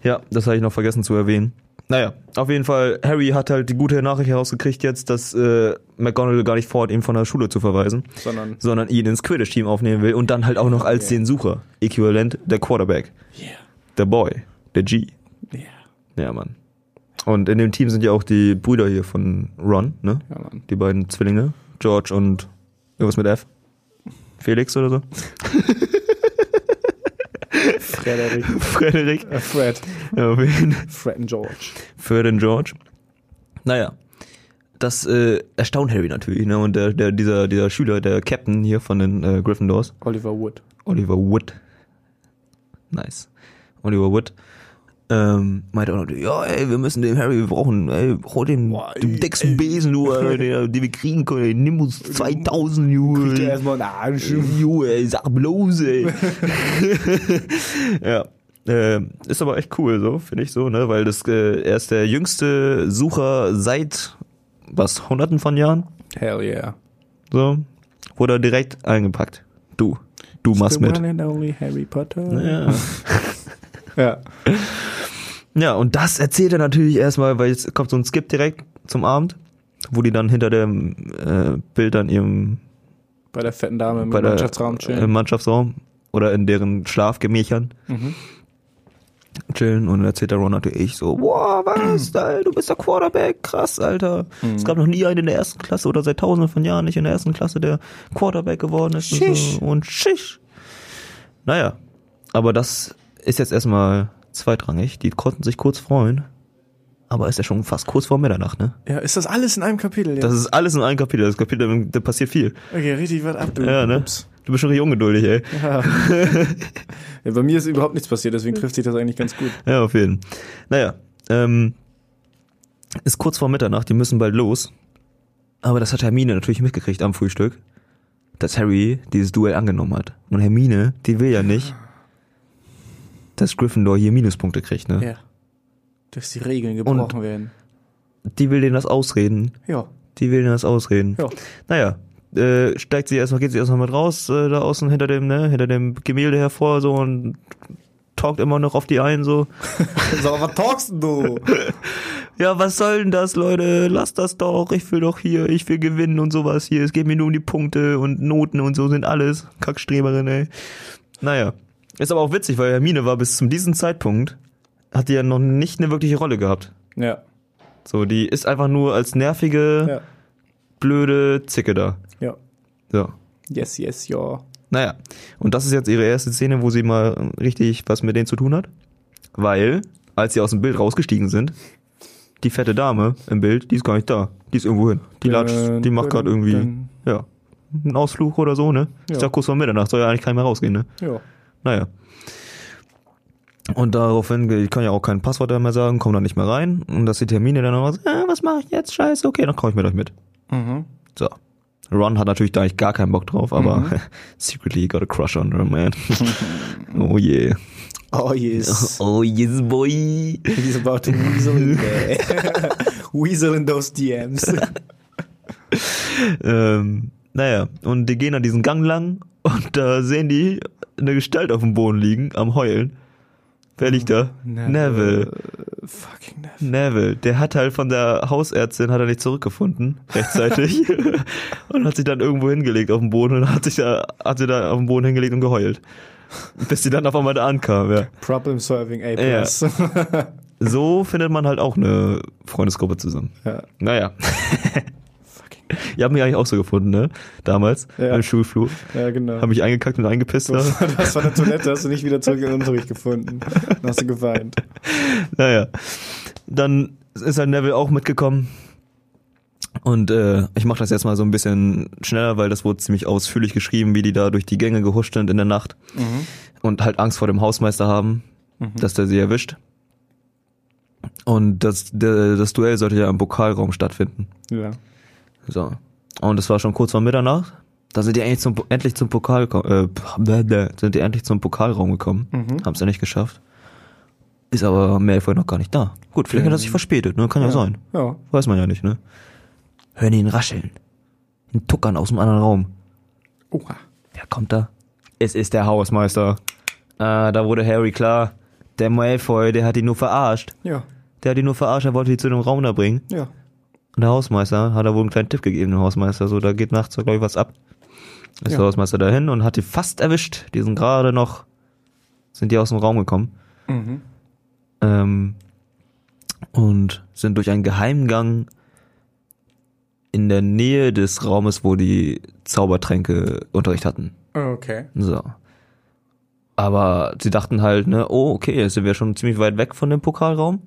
Ja, das habe ich noch vergessen zu erwähnen. Naja, auf jeden Fall, Harry hat halt die gute Nachricht herausgekriegt jetzt, dass äh, McGonagall gar nicht vorhat, ihn von der Schule zu verweisen, Sondern, sondern ihn ins Quidditch-Team aufnehmen will und dann halt auch noch als Yeah. den Sucher. Äquivalent der Quarterback. yeah, Der Boy. Der G. yeah. Ja, Mann. Und in dem Team sind ja auch die Brüder hier von Ron, ne? Ja, Mann. Die beiden Zwillinge. George und irgendwas mit F. Felix oder so. <laughs> Frederik. <laughs> Frederik. Äh, Fred. Ja, Fred und George. für den George. Naja, das äh, erstaunt Harry natürlich, ne? Und der, der, dieser, dieser Schüler, der Captain hier von den äh, Gryffindors, Oliver Wood. Oliver Wood. Nice. Oliver Wood. Ähm, meinte auch noch, ja, ey, wir müssen den Harry, wir brauchen, ey, hol den, Boah, den dicksten Besen, du, äh, den, <laughs> den wir kriegen können, ey, nimm uns 2000, Junge. erstmal einen Arsch. Junge, sag bloß, ey. <laughs> <laughs> ja. Äh, ist aber echt cool, so, finde ich so, ne, weil das, äh, er ist der jüngste Sucher seit, was, hunderten von Jahren? Hell yeah. So, wurde er direkt eingepackt. Du, du machst mit. Harry Potter. Ja. Ja. Ja, und das erzählt er natürlich erstmal, weil jetzt kommt so ein Skip direkt zum Abend, wo die dann hinter dem äh, Bild an ihrem Bei der fetten Dame im Mannschaftsraum chillen. im Mannschaftsraum oder in deren Schlafgemächern Mhm. chillen und erzählt der Ron natürlich so, boah, was, <clears throat> Alter, du bist der Quarterback, krass, Alter. Es gab noch nie einen in der ersten Klasse oder seit tausenden von Jahren nicht in der ersten Klasse, der Quarterback geworden ist und, Schisch. so. und schisch. Naja, aber das ist jetzt erstmal zweitrangig. Die konnten sich kurz freuen, aber ist ja schon fast kurz vor Mitternacht, ne? Ja, ist das alles in einem Kapitel? Ja? Das ist alles in einem Kapitel. Das Kapitel, da passiert viel. okay, richtig was ab, du. Ja, ne? Ups. Du bist schon richtig ungeduldig, ey. Ja. <laughs> ja, bei mir ist überhaupt nichts passiert, deswegen trifft sich das eigentlich ganz gut. Ja, auf jeden. Naja, ähm, ist kurz vor Mitternacht, die müssen bald los. Aber das hat Hermine natürlich mitgekriegt am Frühstück, dass Harry dieses Duell angenommen hat. Und Hermine, die will ja nicht, dass Gryffindor hier Minuspunkte kriegt, ne? Ja. Dass die Regeln gebrochen werden. Die will denen das ausreden. Ja. Die will denen das ausreden. Ja. Naja, äh, steigt sie erstmal, geht sie erstmal mit raus, äh, da außen hinter dem, ne, hinter dem Gemälde hervor, so und talkt immer noch auf die ein, so. <laughs> Sag mal, was talkst denn du? <laughs> Ja, was soll denn das, Leute? Lasst das doch. Ich will doch hier, ich will gewinnen und sowas hier. Es geht mir nur um die Punkte und Noten und so sind alles. Kackstreberin, ey. Naja. Ist aber auch witzig, weil Hermine war bis zu diesem Zeitpunkt, hat die ja noch nicht eine wirkliche Rolle gehabt. Ja. So, die ist einfach nur als nervige, Ja. blöde Zicke da. Ja. So. Yes, yes, ja. Naja. Und das ist jetzt ihre erste Szene, wo sie mal richtig was mit denen zu tun hat. Weil, als sie aus dem Bild rausgestiegen sind, die fette Dame im Bild, die ist gar nicht da. Die ist irgendwo hin. Die latscht, die macht gerade irgendwie, ja, einen Ausflug oder so, ne? Ist Ja. ja kurz vor Mitternacht, soll ja eigentlich keiner mehr rausgehen, ne? Ja. Naja. Und daraufhin, ich kann ja auch kein Passwort mehr sagen, komm da nicht mehr rein. Und das die Termine dann noch so, äh, was mache ich jetzt? Scheiße, okay, dann komme ich mit euch mit. Mhm. So. Ron hat natürlich da eigentlich gar keinen Bock drauf, aber <laughs> secretly got a crush on her, man. <laughs> oh yeah. Oh, yes. <laughs> Oh yes, boy. He's about to weasel in there. weasel in those DMs. ähm, naja, und die gehen an diesen Gang lang und da sehen die eine Gestalt auf dem Boden liegen, am Heulen. Wer liegt da? Neville. Fucking Neville. Neville. Der hat halt von der Hausärztin, hat er nicht zurückgefunden, rechtzeitig. <laughs> und hat sich dann irgendwo hingelegt auf dem Boden und hat sich da, hat sie da auf dem Boden hingelegt und geheult. Bis sie dann auf einmal da ankam, ja. Problem solving A+. Ja. <laughs> So findet man halt auch eine Freundesgruppe zusammen. Ja. Naja. Ihr habt mich eigentlich auch so gefunden, ne? Damals, Ja. im Schulflur. ja, genau. Hab mich eingekackt und eingepisst. Du da. warst von der Toilette, hast du nicht wieder zurück in den Unterricht gefunden. Dann hast du geweint. Naja. Dann ist halt Neville auch mitgekommen. Und äh, ich mache das jetzt mal so ein bisschen schneller, weil das wurde ziemlich ausführlich geschrieben, wie die da durch die Gänge gehuscht sind in der Nacht und halt Angst vor dem Hausmeister haben, dass der sie erwischt. Und das, der, das Duell sollte ja im Pokalraum stattfinden. Ja. So. Und es war schon kurz vor Mitternacht. Da sind die endlich zum, endlich zum Pokal, äh, sind die endlich zum Pokalraum gekommen. Mhm. Haben es ja nicht geschafft. Ist aber Malfoy noch gar nicht da. Gut, vielleicht hat er sich verspätet, ne? Kann ja, sein. Ja. Weiß man ja nicht, ne? Hören ihn rascheln. Ihn tuckern aus dem anderen Raum. Oha. Wer kommt da? Es ist der Hausmeister. Ah, da wurde Harry klar. Der Malfoy, der hat ihn nur verarscht. Ja. Der hat ihn nur verarscht, er wollte ihn zu dem Raum da bringen. Ja. Und der Hausmeister hat da wohl einen kleinen Tipp gegeben, dem Hausmeister, so, da geht nachts, glaube ich, was ab. Ist Ja. der Hausmeister dahin und hat die fast erwischt. Die sind gerade noch, sind die aus dem Raum gekommen. Mhm. Ähm, und sind durch einen Geheimgang in der Nähe des Raumes, wo die Zaubertränke Unterricht hatten. Okay. So. Aber sie dachten halt, ne, oh, okay, jetzt sind wir schon ziemlich weit weg von dem Pokalraum.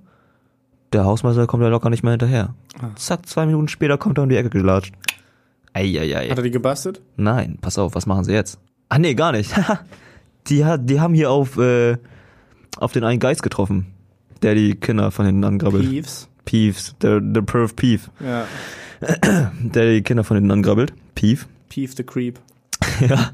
Der Hausmeister kommt ja locker nicht mehr hinterher. Zack, zwei Minuten später kommt er um die Ecke gelatscht. Eieiei. Hat er die gebastelt? Nein, pass auf, was machen sie jetzt? Ah nee, gar nicht. <laughs> die, hat, die haben hier auf, äh, auf den einen Geist getroffen, der die Kinder von hinten angrabbelt. Peeves. Peeves, der, der Perv Peeve, Ja. <clears throat> der die Kinder von hinten angrabbelt. Peeve. Peeve the Creep. <laughs> ja.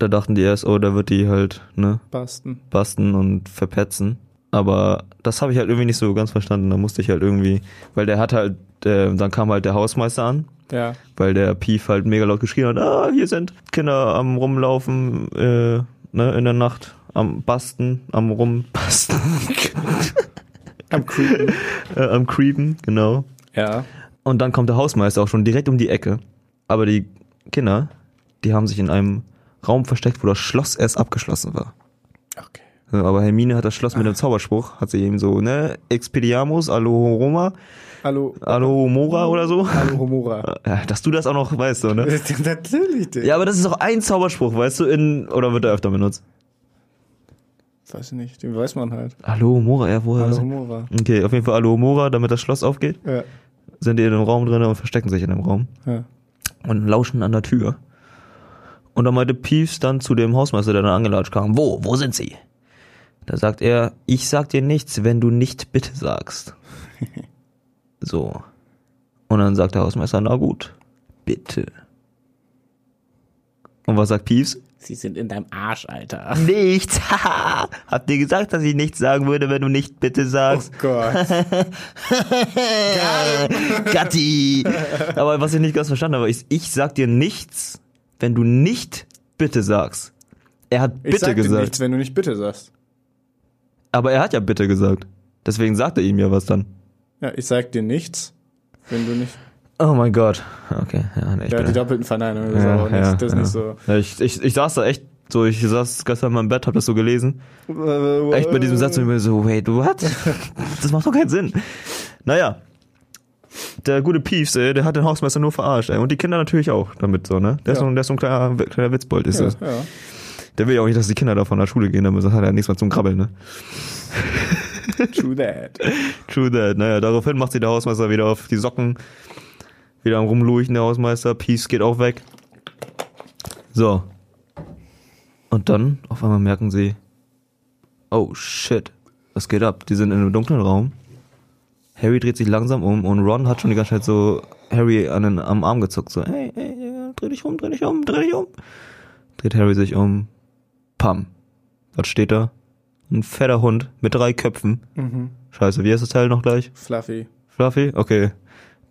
Da dachten die erst, oh, da wird die halt, ne, Basten. basten und verpetzen. Aber das habe ich halt irgendwie nicht so ganz verstanden. Da musste ich halt irgendwie, weil der hat halt, äh, dann kam halt der Hausmeister an, Ja. weil der Pief halt mega laut geschrien hat, ah, hier sind Kinder am rumlaufen, äh, ne, in der Nacht, am Basten, am rumbasten, <laughs> Am Creepen. <laughs> äh, am Creepen, genau. Ja. Und dann kommt der Hausmeister auch schon direkt um die Ecke. Aber die Kinder, die haben sich in einem Raum versteckt, wo das Schloss erst abgeschlossen war. Okay. Ja, Aber Hermine hat das Schloss mit einem Zauberspruch, hat sie eben so, ne, Expediamus, Alohoroma, Hallo. Alohomora oder so. Hallo Homora. <laughs> Ja, dass du das auch noch weißt, so, ne? <laughs> Natürlich, Digga. Ja, aber das ist auch ein Zauberspruch, weißt du, in, oder wird er öfter benutzt? Weiß ich nicht, den weiß man halt. Alohomora, ja, woher? Hallo weiß ich? Homora. Okay, auf jeden Fall Alohomora, damit das Schloss aufgeht, Ja. sind die in einem Raum drin und verstecken sich in dem Raum ja. und lauschen an der Tür. Und dann meinte Peeves dann zu dem Hausmeister, der dann angelatscht kam, wo, wo sind sie? Da sagt er, ich sag dir nichts, wenn du nicht bitte sagst. <laughs> So. Und dann sagt der Hausmeister, na gut, bitte. Und was sagt Peeves? Sie sind in deinem Arsch, Alter. <laughs> Nichts. Haha. <laughs> Habt ihr gesagt, dass ich nichts sagen würde, wenn du nicht bitte Oh sagst? Gott. Gatti. Aber was ich nicht ganz verstanden habe, ist, ich sag dir nichts, wenn du nicht bitte sagst. Er hat Ich bitte sag dir gesagt. nichts, wenn du nicht bitte sagst. Aber er hat ja bitte gesagt. Deswegen sagt er ihm ja was dann. Ja, ich sag dir nichts, wenn du nicht. Oh mein Gott. Okay, ja, nee, ich Ja, die doppelten Verneinungen. Das, ist ja, nicht, ja, das ist ja. nicht so. Ja, ich, ich, ich saß da echt so, ich saß gestern in meinem Bett, hab das so gelesen. Echt bei diesem Satz und ich mir so, wait, what? <laughs> Das macht doch keinen Sinn. Naja. Der gute Peeves, ey, der hat den Hausmeister nur verarscht, ey. Und die Kinder natürlich auch damit so, ne? Der ist Ja. so, ein- der ist so ein kleiner, kleiner Witzbold, ist Ja, das. ja. Der will ja auch nicht, dass die Kinder da von der Schule gehen, damit hat er nichts mehr zum Krabbeln, ne? <laughs> True that. True that. Naja, daraufhin macht sich der Hausmeister wieder auf die Socken. Wieder am Rumluchen, der Hausmeister. Peace geht auch weg. So. Und dann, auf einmal merken sie, oh shit, was geht ab? Die sind in einem dunklen Raum. Harry dreht sich langsam um und Ron hat schon die ganze Zeit so Harry an den, am Arm gezuckt. So, hey, hey, dreh dich um, dreh dich um, dreh dich um. Dreht Harry sich um. Pam. Was steht da? Ein fetter Hund mit drei Köpfen. Mhm. Scheiße, wie heißt das Teil noch gleich? Fluffy. Fluffy? Okay.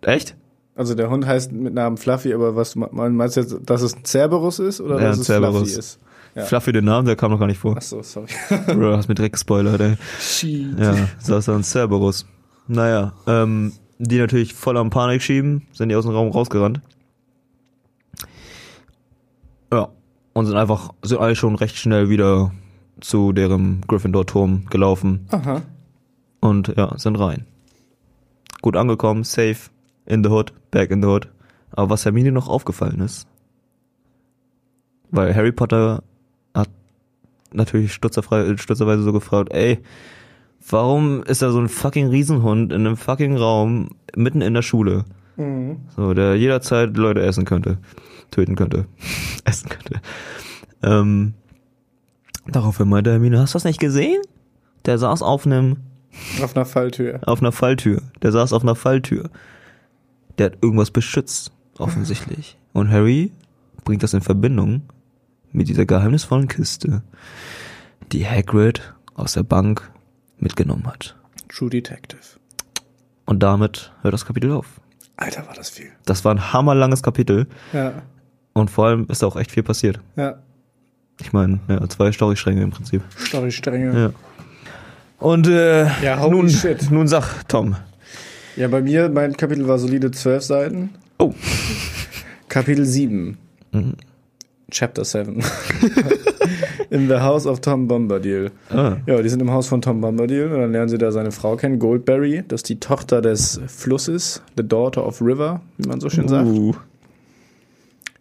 Echt? Also der Hund heißt mit Namen Fluffy, aber was du- meinst jetzt, dass es ein Cerberus ist oder Ja, dass ein es Cerberus. Fluffy ist? Ja. Fluffy, den Namen, der kam noch gar nicht vor. Ach so, sorry. <laughs> Bro, hast mir direkt gespoilert, ey. Shit. Ja, so ist ein Cerberus. Naja, ähm, die natürlich voll am Panik schieben, sind die aus dem Raum rausgerannt. Ja, und sind einfach, sind alle schon recht schnell wieder zu deren Gryffindor-Turm gelaufen Aha. und ja, sind rein. Gut angekommen, safe, in the hood, back in the hood. Aber was Hermine noch aufgefallen ist, weil Harry Potter hat natürlich stutzerfrei, stutzerweise so gefragt, ey, warum ist da so ein fucking Riesenhund in einem fucking Raum mitten in der Schule? Mhm. So, der jederzeit Leute essen könnte, töten könnte, <laughs> essen könnte. Ähm, daraufhin meinte Hermine, hast du das nicht gesehen? Der saß auf einem Auf einer Falltür. auf einer Falltür. Der saß auf einer Falltür. Der hat irgendwas beschützt, offensichtlich. Und Harry bringt das in Verbindung mit dieser geheimnisvollen Kiste, die Hagrid aus der Bank mitgenommen hat. True Detective. Und damit hört das Kapitel auf. Alter, war das viel. Das war ein hammerlanges Kapitel Ja. Und vor allem ist da auch echt viel passiert. Ja. Ich meine, ja, zwei Storystränge im Prinzip. Storystränge. Ja. Und äh, Ja, nun, shit. nun sag Tom. Ja, bei mir, mein Kapitel war solide zwölf Seiten. Oh. Kapitel 7. Mhm. Chapter 7. <laughs> In the House of Tom Bombadil. Ah. Ja, die sind im Haus von Tom Bombadil und dann lernen sie da seine Frau kennen, Goldberry. Das ist die Tochter des Flusses, the daughter of river, wie man so schön sagt. Uh.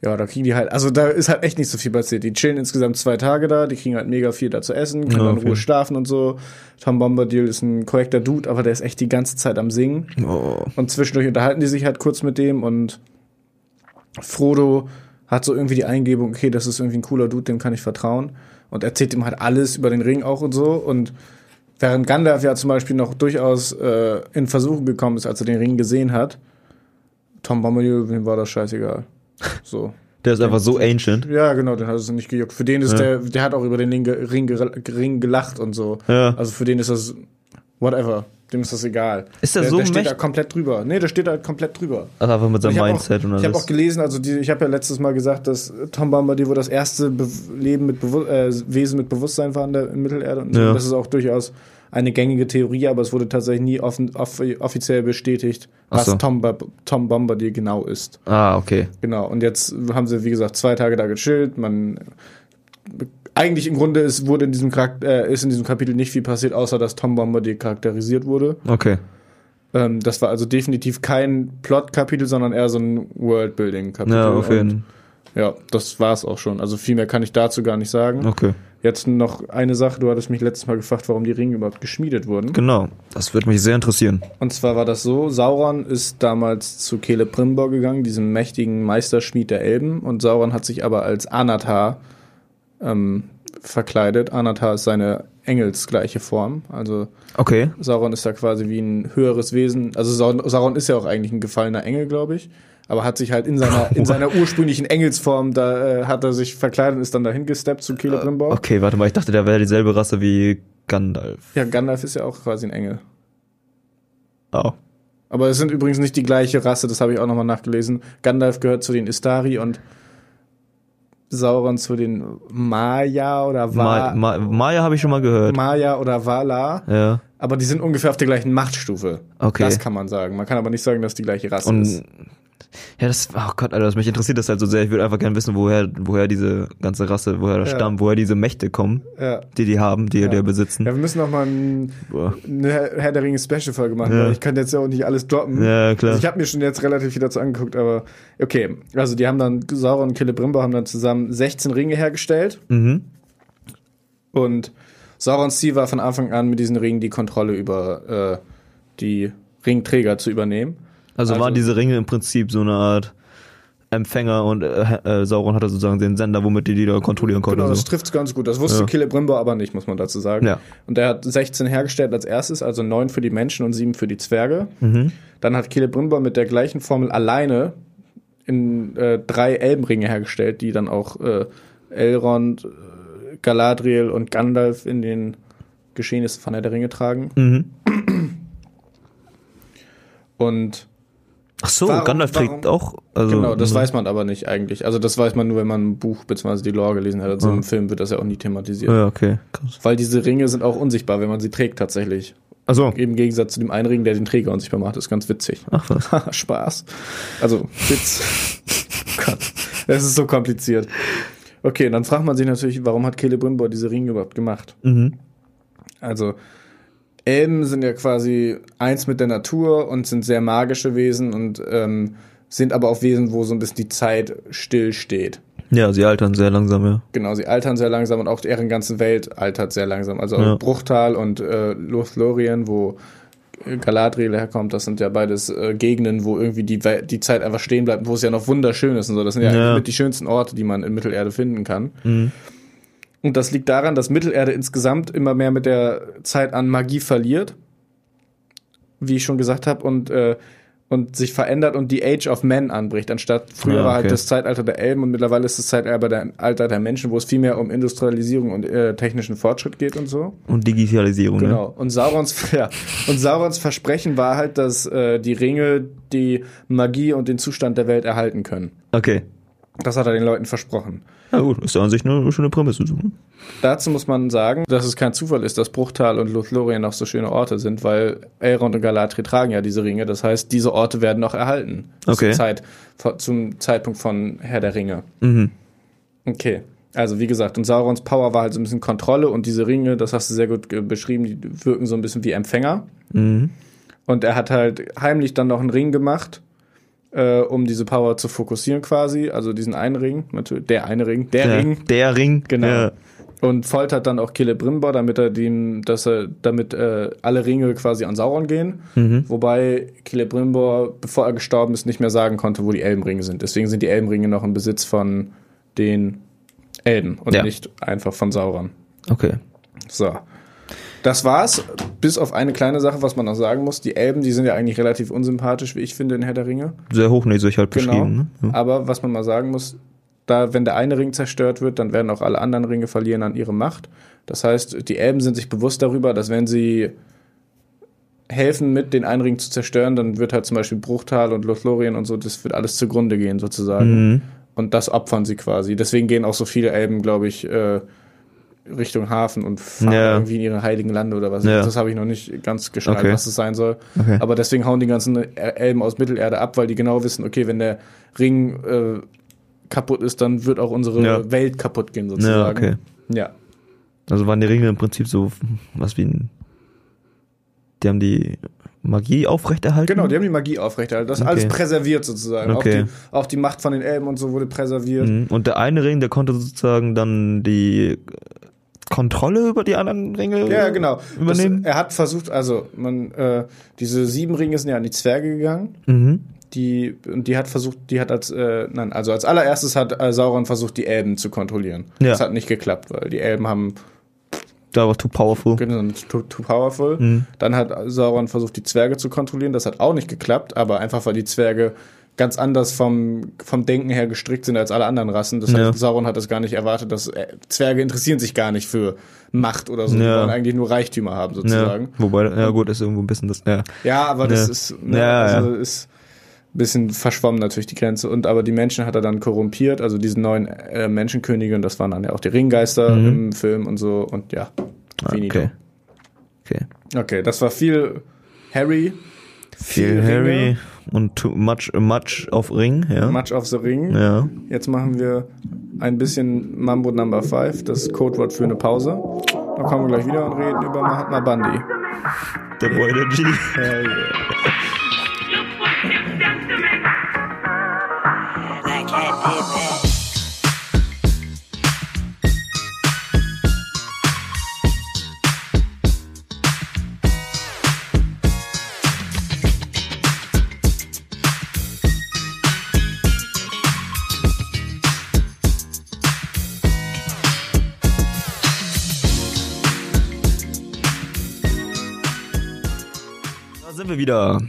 Ja, da kriegen die halt, also da ist halt echt nicht so viel passiert. Die chillen insgesamt zwei Tage da, die kriegen halt mega viel da zu essen, können Ja, in. Ruhe schlafen und so. Tom Bombadil ist ein korrekter Dude, aber der ist echt die ganze Zeit am Singen. Oh. Und zwischendurch unterhalten die sich halt kurz mit dem und Frodo hat so irgendwie die Eingebung, okay, das ist irgendwie ein cooler Dude, dem kann ich vertrauen. Und erzählt ihm halt alles über den Ring auch und so. Und während Gandalf ja zum Beispiel noch durchaus äh, in Versuchung gekommen ist, als er den Ring gesehen hat, Tom Bombadil, dem war das scheißegal. So. Der ist einfach so ancient. Ja, genau, den hat es nicht gejuckt. Für den ist Ja. der, der hat auch über den Ring, Ring, ge- Ring gelacht und so. Ja. Also für den ist das, whatever, dem ist das egal. Ist der der, so der steht da komplett drüber. Nee, der steht da komplett drüber. Also einfach mit seinem Ich habe Mindset auch, und ich hab alles. auch gelesen, also die, ich habe ja letztes Mal gesagt, dass Tom Bombadil wohl das erste Be Leben mit Bewu äh, Wesen mit Bewusstsein war in der in Mittelerde. Und so. Ja. Das ist auch durchaus eine gängige Theorie, aber es wurde tatsächlich nie offen, off offiziell bestätigt, was so. Tom, Tom Bombadil genau ist. ah, okay. Genau. Und jetzt haben sie, wie gesagt, zwei Tage da gechillt. Man eigentlich im Grunde ist, wurde in diesem Charakter, äh, ist in diesem Kapitel nicht viel passiert, außer dass Tom Bombadil charakterisiert wurde. Okay. Ähm, das war also definitiv kein Plot-Kapitel, sondern eher so ein Worldbuilding-Kapitel. Ja, auf jeden Ja, das war's auch schon. Also viel mehr kann ich dazu gar nicht sagen. Okay. Jetzt noch eine Sache, du hattest mich letztes Mal gefragt, warum die Ringe überhaupt geschmiedet wurden. Genau. Das würde mich sehr interessieren. Und zwar war das so, Sauron ist damals zu Celebrimbor gegangen, diesem mächtigen Meisterschmied der Elben. Und Sauron hat sich aber als Anatar ähm, verkleidet. Anatar ist seine engelsgleiche Form. Also Okay. Sauron ist da quasi wie ein höheres Wesen. Also Sau- Sauron ist ja auch eigentlich ein gefallener Engel, glaube ich. Aber hat sich halt in seiner, in <laughs> seiner ursprünglichen Engelsform, da äh, hat er sich verkleidet und ist dann dahin gesteppt zu Celebrimbor. Okay, warte mal, ich dachte, der wäre dieselbe Rasse wie Gandalf. Ja, Gandalf ist ja auch quasi ein Engel. Oh. Aber es sind übrigens nicht die gleiche Rasse, das habe ich auch nochmal nachgelesen. Gandalf gehört zu den Istari und Sauron zu den Maya oder Ma Va Ma Maya habe ich schon mal gehört. Maya oder Vala. ja. Aber die sind ungefähr auf der gleichen Machtstufe. Okay. Das kann man sagen. Man kann aber nicht sagen, dass die gleiche Rasse Und ist. Ja, das, oh Gott, Alter, das mich interessiert das halt so sehr. Ich würde einfach gerne wissen, woher, woher diese ganze Rasse, woher das Ja. stammt, woher diese Mächte kommen, Ja. die die haben, die die besitzen. Ja, wir müssen noch mal ein, Boah. eine Herr der Ringe Special Folge machen, Ja. weil ich kann jetzt ja auch nicht alles droppen. Ja, klar. Also ich habe mir schon jetzt relativ viel dazu angeguckt, aber okay. Also die haben dann, Sauron und Celebrimbor haben dann zusammen 16 Ringe hergestellt Mhm. und Saurons Ziel war von Anfang an mit diesen Ringen die Kontrolle über äh, die Ringträger zu übernehmen. Also, Also- waren diese Ringe im Prinzip so eine Art Empfänger und äh, äh, Sauron hatte sozusagen den Sender, womit die die da kontrollieren konnte. Genau, das so. trifft's ganz gut. Das wusste Ja. Celebrimbor aber nicht, muss man dazu sagen. Ja. Und er hat 16 hergestellt als erstes, also 9 für die Menschen und 7 für die Zwerge. Mhm. Dann hat Celebrimbor mit der gleichen Formel alleine in äh, drei Elbenringe hergestellt, die dann auch äh, Elrond, äh, Galadriel und Gandalf in den Geschehnissen von Herr der Ringe tragen. Mhm. Und Ach so, Warum- Gandalf trägt warum- auch. Also, genau, das mhm. weiß man aber nicht eigentlich. Also das weiß man nur, wenn man ein Buch bzw. die Lore gelesen hat. Also Ja. im Film wird das ja auch nie thematisiert. Ja, okay. Krass. Weil diese Ringe sind auch unsichtbar, wenn man sie trägt tatsächlich. Also, Im Gegensatz zu dem einen Ring, der den Träger unsichtbar macht. Das ist ganz witzig. ach was. <laughs> Spaß. Also, Witz. <laughs> Gott, das ist so kompliziert. Okay, dann fragt man sich natürlich, warum hat Celebrimbor diese Ringe überhaupt gemacht? Mhm. Also, Elben sind ja quasi eins mit der Natur und sind sehr magische Wesen und ähm, sind aber auch Wesen, wo so ein bisschen die Zeit still steht. Ja, sie altern sehr langsam, ja. Genau, sie altern sehr langsam und auch deren ganze Welt altert sehr langsam. Also Ja. Bruchtal und äh, Lothlorien, wo Galadriel herkommt, das sind ja beides äh, Gegenden, wo irgendwie die, die Zeit einfach stehen bleibt, wo es ja noch wunderschön ist und so. Das sind ja, Ja. die schönsten Orte, die man in Mittelerde finden kann. Mhm. Und das liegt daran, dass Mittelerde insgesamt immer mehr mit der Zeit an Magie verliert, wie ich schon gesagt habe, und, äh, und sich verändert und die Age of Men anbricht. Anstatt früher Ja, war halt okay. das Zeitalter der Elben und mittlerweile ist das Zeitalter der, Alter der Menschen, wo es viel mehr um Industrialisierung und äh, technischen Fortschritt geht und so. Und Digitalisierung, Genau. ne? Und Saurons, <laughs> ja, und Saurons Versprechen war halt, dass äh, die Ringe die Magie und den Zustand der Welt erhalten können. Okay. Das hat er den Leuten versprochen. Ja gut, ist ja an sich eine schöne Prämisse. Dazu muss man sagen, dass es kein Zufall ist, dass Bruchtal und Lothlorien noch so schöne Orte sind, weil Elrond und Galadriel tragen ja diese Ringe. Das heißt, diese Orte werden noch erhalten. Okay. Zur Zeit, zum Zeitpunkt von Herr der Ringe. Mhm. Okay. Also wie gesagt, und Saurons Power war halt so ein bisschen Kontrolle und diese Ringe, das hast du sehr gut beschrieben, die wirken so ein bisschen wie Empfänger. Mhm. Und er hat halt heimlich dann noch einen Ring gemacht, äh, um diese Power zu fokussieren quasi. Also diesen einen Ring, natürlich, der eine Ring, der, Der, Ring. der Ring. Genau. Ja. Und foltert dann auch Celebrimbor, damit er den, dass er, damit äh, alle Ringe quasi an Sauron gehen. Mhm. Wobei Celebrimbor, bevor er gestorben ist, nicht mehr sagen konnte, wo die Elbenringe sind. Deswegen sind die Elbenringe noch im Besitz von den Elben und Ja. nicht einfach von Sauron. Okay. So. Das war's. Bis auf eine kleine Sache, was man noch sagen muss. Die Elben, die sind ja eigentlich relativ unsympathisch, wie ich finde, in Herr der Ringe. Sehr hochnäsig halt Genau. beschrieben. Ne? Ja. Aber was man mal sagen muss, da, wenn der eine Ring zerstört wird, dann werden auch alle anderen Ringe verlieren an ihre Macht. Das heißt, die Elben sind sich bewusst darüber, dass wenn sie helfen, mit den einen Ring zu zerstören, dann wird halt zum Beispiel Bruchtal und Lothlorien und so, das wird alles zugrunde gehen sozusagen. Mhm. Und das opfern sie quasi. Deswegen gehen auch so viele Elben, glaube ich, äh, Richtung Hafen und fahren Ja. irgendwie in ihre heiligen Lande oder was. Ja. Das habe ich noch nicht ganz geschnallt, Okay. was es sein soll. Okay. Aber deswegen hauen die ganzen Elben aus Mittelerde ab, weil die genau wissen, okay, wenn der Ring äh, kaputt ist, dann wird auch unsere Ja. Welt kaputt gehen sozusagen. Ja, okay. Ja. Also waren die Ringe im Prinzip so was wie ein. Die haben die Magie aufrechterhalten. Genau, die haben die Magie aufrechterhalten. Das ist Okay. alles präserviert sozusagen. Okay. Auch, die, auch die Macht von den Elben und so wurde präserviert. Mhm. Und der eine Ring, der konnte sozusagen dann die Kontrolle über die anderen Ringe Ja, genau. übernehmen. Das, er hat versucht, also man, äh, diese sieben Ringe sind ja an die Zwerge gegangen. mhm. Die, und die hat versucht, die hat als, äh, nein, also als allererstes hat äh, Sauron versucht, die Elben zu kontrollieren. Ja. Das hat nicht geklappt, weil die Elben haben Da war too powerful. Genau, too, too powerful. Mhm. Dann hat Sauron versucht, die Zwerge zu kontrollieren. Das hat auch nicht geklappt, aber einfach, weil die Zwerge ganz anders vom, vom Denken her gestrickt sind als alle anderen Rassen. Das Ja. heißt, Sauron hat es gar nicht erwartet, dass äh, Zwerge interessieren sich gar nicht für Macht oder so. Die Ja. wollen eigentlich nur Reichtümer haben, sozusagen. Ja. Wobei, ja gut, ist irgendwo ein bisschen das. Ja. Ja, aber das Ja. ist, ne, Ja, also ja. ist ein bisschen verschwommen natürlich die Grenze. Und aber die Menschen hat er dann korrumpiert, also diesen neuen äh, Menschenkönige, und das waren dann ja auch die Ringgeister Mhm. im Film und so. Und ja, Ah, finito. Okay. Okay. Okay, das war viel Harry, Viel Harry und too much, much auf Ring, ja. Much of the Ring. Ja. Jetzt machen wir ein bisschen Mambo Number 5, das Codewort für eine Pause. Dann kommen wir gleich wieder und reden über Mahatma Bandi. Der Boy der G. Hell yeah. Wir wieder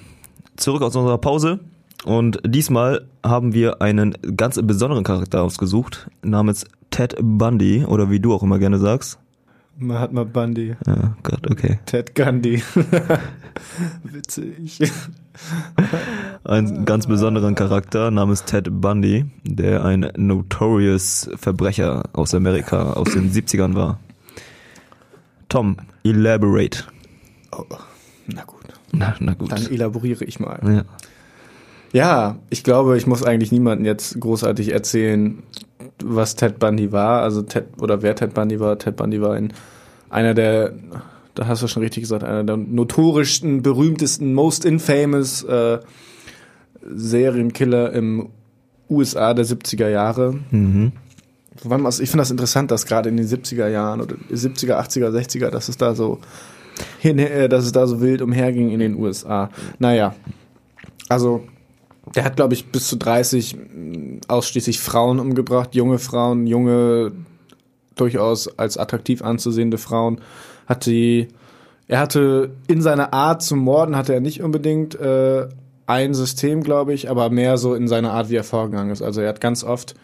zurück aus unserer Pause. Und diesmal haben wir einen ganz besonderen Charakter ausgesucht, namens Ted Bundy, oder wie du auch immer gerne sagst. Mahatma Bandi. Ja, Gott, okay. Ted Gandhi. <laughs> Witzig. Einen ganz besonderen Charakter namens Ted Bundy, der ein notorious Verbrecher aus Amerika aus den 70ern war. Tom, elaborate. Oh, na gut. Na, na gut. Dann elaboriere ich mal. Ja. Ja, ich glaube, ich muss eigentlich niemandem jetzt großartig erzählen, was Ted Bundy war. Also Ted oder wer Ted Bundy war. Ted Bundy war ein, einer der, da hast du schon richtig gesagt, einer der notorischsten, berühmtesten, most infamous äh, Serienkiller im USA der 70er Jahre. Mhm. Ich finde das interessant, dass gerade in den 70er Jahren oder 70er, 80er, 60er, dass es da so dass es da so wild umherging in den USA. Naja, also der hat, glaube ich, bis zu 30 mh, ausschließlich Frauen umgebracht, junge Frauen, junge, durchaus als attraktiv anzusehende Frauen. Hat die, er hatte in seiner Art zu morden, hatte er nicht unbedingt äh, ein System, glaube ich, aber mehr so in seiner Art, wie er vorgegangen ist. Also er hat ganz oft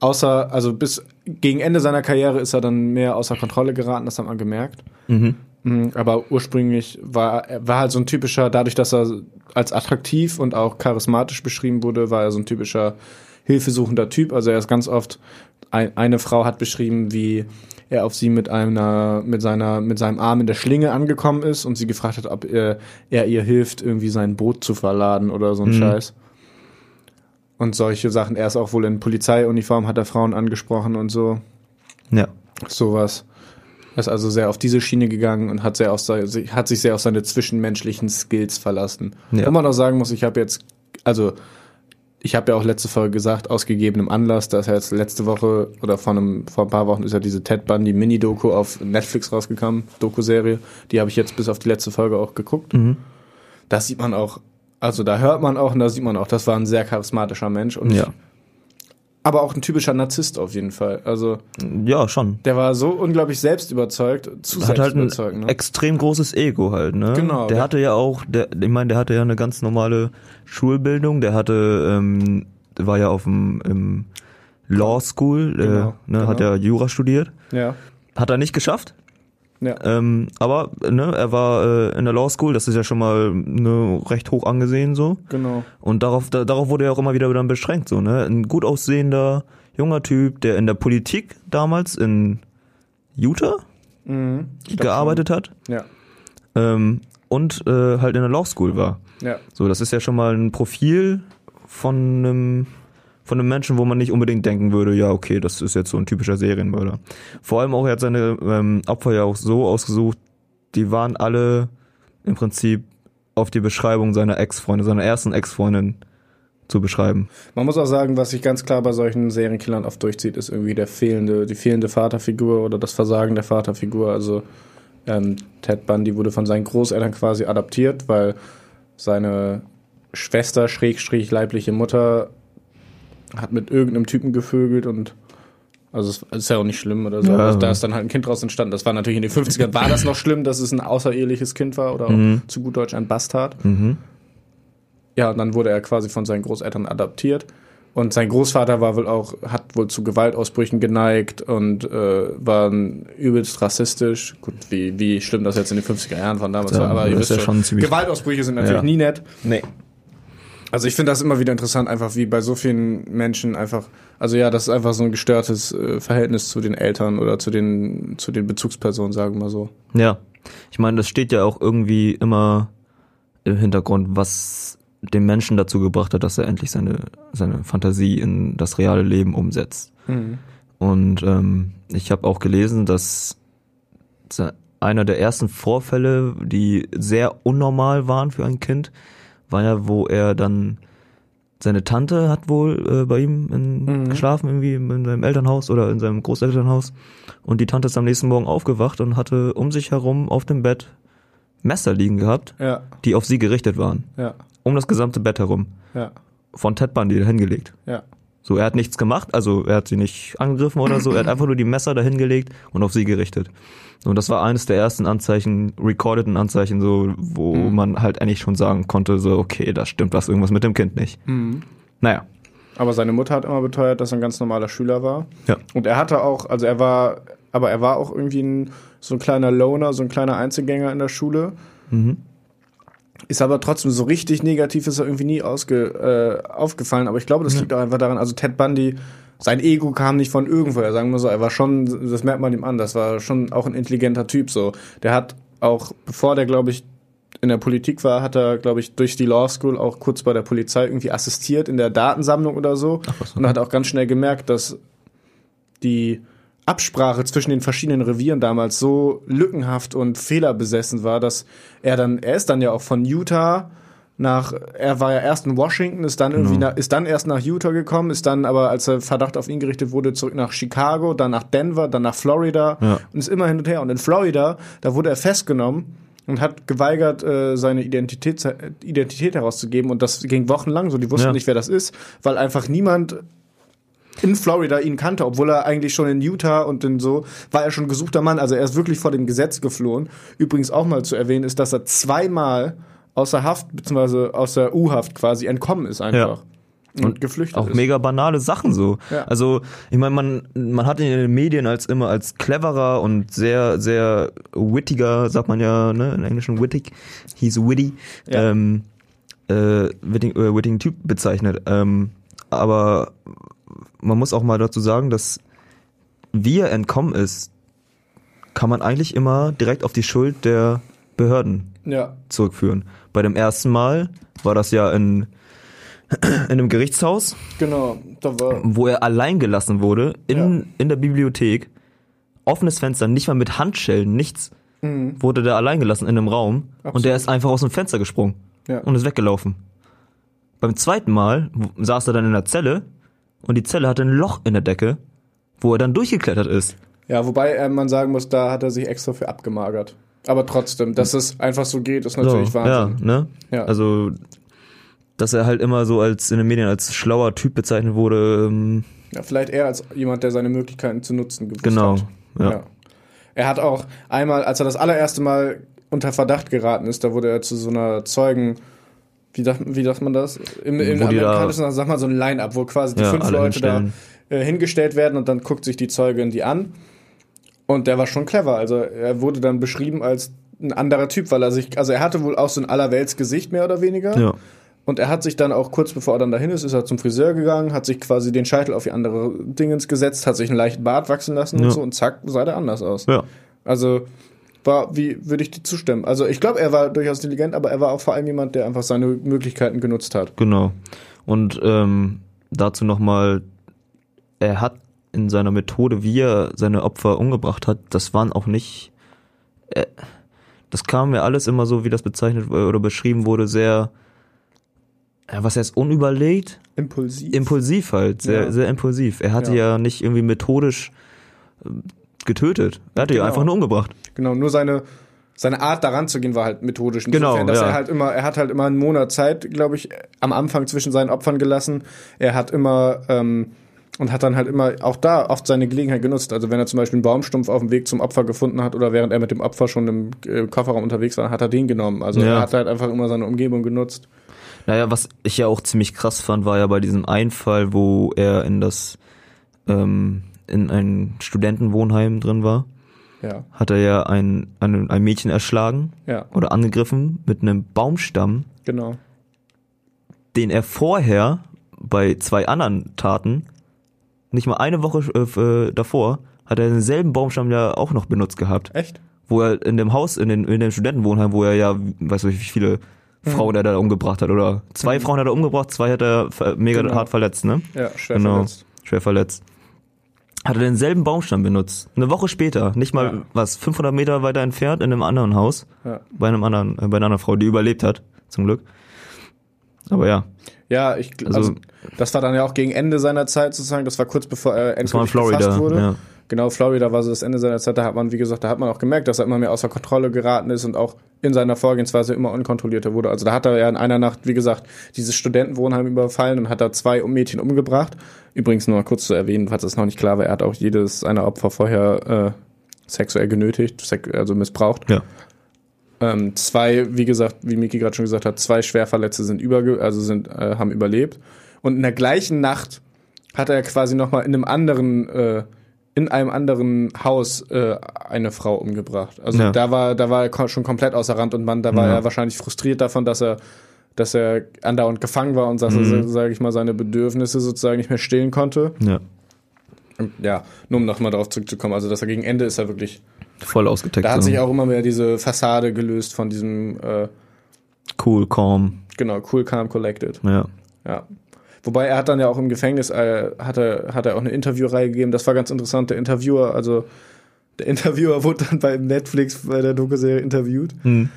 außer, also bis gegen Ende seiner Karriere ist er dann mehr außer Kontrolle geraten, das hat man gemerkt. Mhm. Mhm, Aber ursprünglich war er war halt so ein typischer, dadurch, dass er als attraktiv und auch charismatisch beschrieben wurde, war er so ein typischer hilfesuchender Typ. Also er ist ganz oft, ein, eine Frau hat beschrieben, wie er auf sie mit einer, mit seiner, mit seinem Arm in der Schlinge angekommen ist und sie gefragt hat, ob er, er ihr hilft, irgendwie sein Boot zu verladen oder so ein Mhm. Scheiß. Und solche Sachen. Er ist auch wohl in Polizeiuniform, hat er Frauen angesprochen und so. Sowas. Er ist also sehr auf diese Schiene gegangen und hat, sehr auf hat sich sehr auf seine zwischenmenschlichen Skills verlassen. Ja. Wo man auch sagen muss, ich habe jetzt, also ich habe ja auch letzte Folge gesagt, aus gegebenem Anlass, dass er jetzt letzte Woche oder vor, einem, vor ein paar Wochen ist ja diese Ted Bundy Mini-Doku auf Netflix rausgekommen, Doku-Serie. Die habe ich jetzt bis auf die letzte Folge auch geguckt. Da sieht man auch, also da hört man auch und da sieht man auch, das war ein sehr charismatischer Mensch und Ja. Aber auch ein typischer Narzisst auf jeden Fall. Also Ja, schon. der war so unglaublich selbst überzeugt, zu hat halt ein. Ne? extrem großes Ego halt, ne? Genau, Der ja. hatte ja auch, der, ich meine, der hatte ja eine ganz normale Schulbildung, der hatte, ähm, war ja auf dem im Law School, Genau, äh, ne, hat genau. ja Jura studiert. Ja, Hat er nicht geschafft. Ja. Ähm, aber ne, er war äh, in der Law School, das ist ja schon mal ne, recht hoch angesehen so. genau. Und darauf, da, darauf wurde er auch immer wieder dann beschränkt, so, ne? Ein gut aussehender, junger Typ, der in der Politik damals in Utah Mhm. Gearbeitet hat schon. Ja, ähm, und äh, halt in der Law School war. ja. So, das ist ja schon mal ein Profil von einem von einem Menschen, wo man nicht unbedingt denken würde, ja, okay, das ist jetzt so ein typischer Serienmörder. Vor allem auch, er hat seine ähm, Opfer ja auch so ausgesucht, die waren alle im Prinzip auf die Beschreibung seiner Ex-Freunde, seiner ersten Ex-Freundin zu beschreiben. Man muss auch sagen, was sich ganz klar bei solchen Serienkillern oft durchzieht, ist irgendwie der fehlende, die fehlende Vaterfigur oder das Versagen der Vaterfigur. Also ähm, Ted Bundy wurde von seinen Großeltern quasi adaptiert, weil seine Schwester, Schrägstrich, leibliche Mutter, hat mit irgendeinem Typen gevögelt und also es ist ja auch nicht schlimm oder so. Ja, also, da ist dann halt ein Kind draus entstanden. Das war natürlich in den 50ern, war das noch schlimm, dass es ein außereheliches Kind war oder Mhm. zu gut Deutsch ein Bastard. Mhm. Ja, und dann wurde er quasi von seinen Großeltern adaptiert. Und sein Großvater war wohl auch, hat wohl zu Gewaltausbrüchen geneigt und äh, war ein übelst rassistisch. Gut, wie, wie schlimm das jetzt in den 50er Jahren von damals Ja, war, aber ihr wisst ja schon, Gewaltausbrüche sind natürlich Ja. nie nett. Nee. Also ich finde das immer wieder interessant, einfach wie bei so vielen Menschen einfach, also ja, das ist einfach so ein gestörtes äh, Verhältnis zu den Eltern oder zu den, zu den Bezugspersonen, sagen wir mal so. Ja. Ich meine, das steht ja auch irgendwie immer im Hintergrund, was den Menschen dazu gebracht hat, dass er endlich seine, seine Fantasie in das reale Leben umsetzt. Und ähm, ich habe auch gelesen, dass einer der ersten Vorfälle, die sehr unnormal waren für ein Kind, war ja, wo er dann seine Tante hat wohl äh, bei ihm in, geschlafen, irgendwie in seinem Elternhaus oder in seinem Großelternhaus. Und die Tante ist am nächsten Morgen aufgewacht und hatte um sich herum auf dem Bett Messer liegen gehabt, Ja, die auf sie gerichtet waren. ja, Um das gesamte Bett herum. ja, Von Ted Bundy hingelegt. ja. So, er hat nichts gemacht, also er hat sie nicht angegriffen oder so, er hat einfach nur die Messer dahingelegt und auf sie gerichtet. Und das war eines der ersten Anzeichen, recordeten Anzeichen, so, wo man halt eigentlich schon sagen konnte, so, okay, da stimmt was irgendwas mit dem Kind nicht. Naja. Aber seine Mutter hat immer beteuert, dass er ein ganz normaler Schüler war. Ja. Und er hatte auch, also er war, aber er war auch irgendwie ein, so ein kleiner Loner, so ein kleiner Einzelgänger in der Schule. Ist aber trotzdem so richtig negativ ist er irgendwie nie ausge, äh, aufgefallen. Aber ich glaube, das liegt auch einfach daran, also Ted Bundy, sein Ego kam nicht von irgendwoher, sagen wir so. Er war schon, das merkt man ihm an, das war schon auch ein intelligenter Typ so. Der hat auch, bevor der, glaube ich, in der Politik war, hat er, glaube ich, durch die Law School auch kurz bei der Polizei irgendwie assistiert in der Datensammlung oder so. Und hat auch ganz schnell gemerkt, dass die Absprache zwischen den verschiedenen Revieren damals so lückenhaft und fehlerbesessen war, dass er dann, er ist dann ja auch von Utah nach, er war ja erst in Washington, ist dann irgendwie, nach, ist dann erst nach Utah gekommen, ist dann aber, als der Verdacht auf ihn gerichtet wurde, zurück nach Chicago, dann nach Denver, dann nach Florida Ja. und ist immer hin und her. Und in Florida, da wurde er festgenommen und hat geweigert, äh, seine Identität, Identität herauszugeben und das ging wochenlang so. Die wussten Ja. nicht, wer das ist, weil einfach niemand in Florida ihn kannte, obwohl er eigentlich schon in Utah und in so war er schon gesuchter Mann. Also er ist wirklich vor dem Gesetz geflohen. Übrigens auch mal zu erwähnen ist, dass er zweimal außer Haft beziehungsweise aus der U-Haft quasi entkommen ist einfach und, geflüchtet Auch ist. mega banale Sachen so. Ja. Also, ich meine, man, man hat ihn in den Medien als immer als cleverer und sehr, sehr wittiger, sagt man ja, ne, in Englischen wittig, he's witty, Ja. ähm, äh, witting, äh, wittigen Typ bezeichnet. Ähm, aber man muss auch mal dazu sagen, dass wie er entkommen ist, kann man eigentlich immer direkt auf die Schuld der Behörden Ja, zurückführen. Bei dem ersten Mal war das ja in, <clears throat> in einem Gerichtshaus, genau. Da war wo er allein gelassen wurde in, Ja. in der Bibliothek offenes Fenster, nicht mal mit Handschellen, nichts, Mhm. wurde der allein gelassen in einem Raum und der ist einfach aus dem Fenster gesprungen Ja. und ist weggelaufen. Beim zweiten Mal saß er dann in der Zelle und die Zelle hatte ein Loch in der Decke, wo er dann durchgeklettert ist. Ja, wobei äh, man sagen muss, da hat er sich extra für abgemagert. Aber trotzdem, dass es einfach so geht, ist natürlich so, Wahnsinn. Ja, ne? Ja. Also, dass er halt immer so als in den Medien als schlauer Typ bezeichnet wurde, ähm, Ja, vielleicht eher als jemand, der seine Möglichkeiten zu nutzen gewusst genau. hat. Ja. Er hat auch einmal, als er das allererste Mal unter Verdacht geraten ist, da wurde er zu so einer Zeugen, wie sagt, wie sagt man das? Im, im die da- amerikanischen, sag mal, so ein Line-Up, wo quasi die Ja, fünf Leute da hinstellen. äh, hingestellt werden und dann guckt sich die Zeugin die an. Und der war schon clever. Also er wurde dann beschrieben als ein anderer Typ, weil er sich, also er hatte wohl auch so ein Allerweltsgesicht mehr oder weniger. Ja. Und er hat sich dann auch kurz bevor er dann dahin ist, ist er zum Friseur gegangen, hat sich quasi den Scheitel auf die andere Dingens gesetzt, hat sich einen leichten Bart wachsen lassen Ja. und so und zack, sah der anders aus. Ja. Also war, wie würde ich dir zustimmen? Also ich glaube, er war durchaus intelligent, aber er war auch vor allem jemand, der einfach seine Möglichkeiten genutzt hat. Genau. Und ähm, dazu nochmal, er hat in seiner Methode, wie er seine Opfer umgebracht hat, das waren auch nicht, äh, das kam mir alles immer so, wie das bezeichnet oder beschrieben wurde, sehr, ja, was heißt unüberlegt? Impulsiv. Impulsiv halt, sehr, Ja. sehr impulsiv. Er hatte ja, Ja. nicht irgendwie methodisch äh, getötet. Er hatte ja Genau. einfach nur umgebracht. Genau, nur seine seine Art daran zu gehen war halt methodisch. Genau, Insofern, dass ja. er halt immer, er hat halt immer einen Monat Zeit, glaube ich, am Anfang zwischen seinen Opfern gelassen. Er hat immer ähm, und hat dann halt immer auch da oft seine Gelegenheit genutzt. Also wenn er zum Beispiel einen Baumstumpf auf dem Weg zum Opfer gefunden hat oder während er mit dem Opfer schon im äh, Kofferraum unterwegs war, hat er den genommen. Also Ja. er hat halt einfach immer seine Umgebung genutzt. Naja, was ich ja auch ziemlich krass fand, war ja bei diesem Einfall, wo er in das ähm, in ein Studentenwohnheim drin war, Ja, hat er ja ein, ein, ein Mädchen erschlagen ja, oder angegriffen mit einem Baumstamm, genau. den er vorher bei zwei anderen Taten, nicht mal eine Woche äh, äh, davor, hat er denselben Baumstamm ja auch noch benutzt gehabt. Echt? Wo er in dem Haus, in, den, in dem Studentenwohnheim, wo er ja, weißt du, wie viele Frauen er da umgebracht hat, oder zwei Frauen hat er umgebracht, zwei hat er mega Genau. hart verletzt, ne? Ja, schwer Genau. verletzt. Schwer verletzt. Hat er denselben Baumstamm benutzt. Eine Woche später, nicht mal, Ja. was, 500 Meter weiter entfernt, in einem anderen Haus, Ja. bei einem anderen, äh, bei einer anderen Frau, die überlebt hat, zum Glück. Aber ja, Ja, ich Also- also, das war dann ja auch gegen Ende seiner Zeit sozusagen, das war kurz bevor er endgültig gefasst wurde. Ja. Genau, Florida war so das Ende seiner Zeit, da hat man, wie gesagt, da hat man auch gemerkt, dass er immer mehr außer Kontrolle geraten ist und auch in seiner Vorgehensweise immer unkontrollierter wurde. Also da hat er ja in einer Nacht, wie gesagt, dieses Studentenwohnheim überfallen und hat da zwei Mädchen umgebracht. Übrigens nur mal kurz zu erwähnen, falls es noch nicht klar war, er hat auch jedes seiner Opfer vorher äh, sexuell genötigt, also missbraucht. Ja. Ähm, zwei, wie gesagt, wie Miki gerade schon gesagt hat, zwei Schwerverletzte sind überge also sind äh, haben überlebt. Und in der gleichen Nacht hat er quasi noch mal in einem anderen äh, in einem anderen Haus äh, eine Frau umgebracht. Also Ja. da war da war er schon komplett außer Rand und Band. Da war Ja. er wahrscheinlich frustriert davon, dass er dass er andauernd gefangen war und dass Mhm. er, sage ich mal, seine Bedürfnisse sozusagen nicht mehr stillen konnte. ja. Ja, nur um nochmal darauf zurückzukommen, also dass er gegen Ende ist er wirklich, Voll ausgetextet. da hat sich auch immer mehr diese Fassade gelöst von diesem äh, cool, calm. Genau, cool, calm, collected. Ja. Ja. Wobei er hat dann ja auch im Gefängnis, äh, hat, er, hat er auch eine Interviewreihe gegeben. Das war ganz interessant. Der Interviewer, also der <laughs> Interviewer wurde dann bei Netflix bei der Doku-Serie interviewt Hm.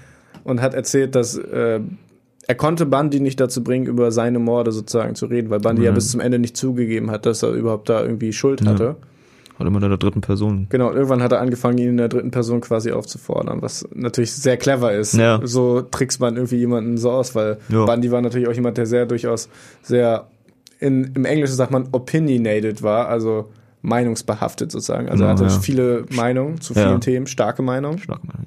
und hat erzählt, dass äh, er konnte Bundy nicht dazu bringen, über seine Morde sozusagen zu reden, weil Bundy ja Mhm. bis zum Ende nicht zugegeben hat, dass er überhaupt da irgendwie Schuld hatte. Hat immer in der dritten Person. Genau, und irgendwann hat er angefangen, ihn in der dritten Person quasi aufzufordern, was natürlich sehr clever ist. Ja. So trickst man irgendwie jemanden so aus, weil Ja. Bundy war natürlich auch jemand, der sehr durchaus sehr, in, im Englischen sagt man opinionated war, also meinungsbehaftet sozusagen. Also er Genau, hatte ja. viele Meinungen zu vielen. Themen, starke Meinungen. Stark, Mann.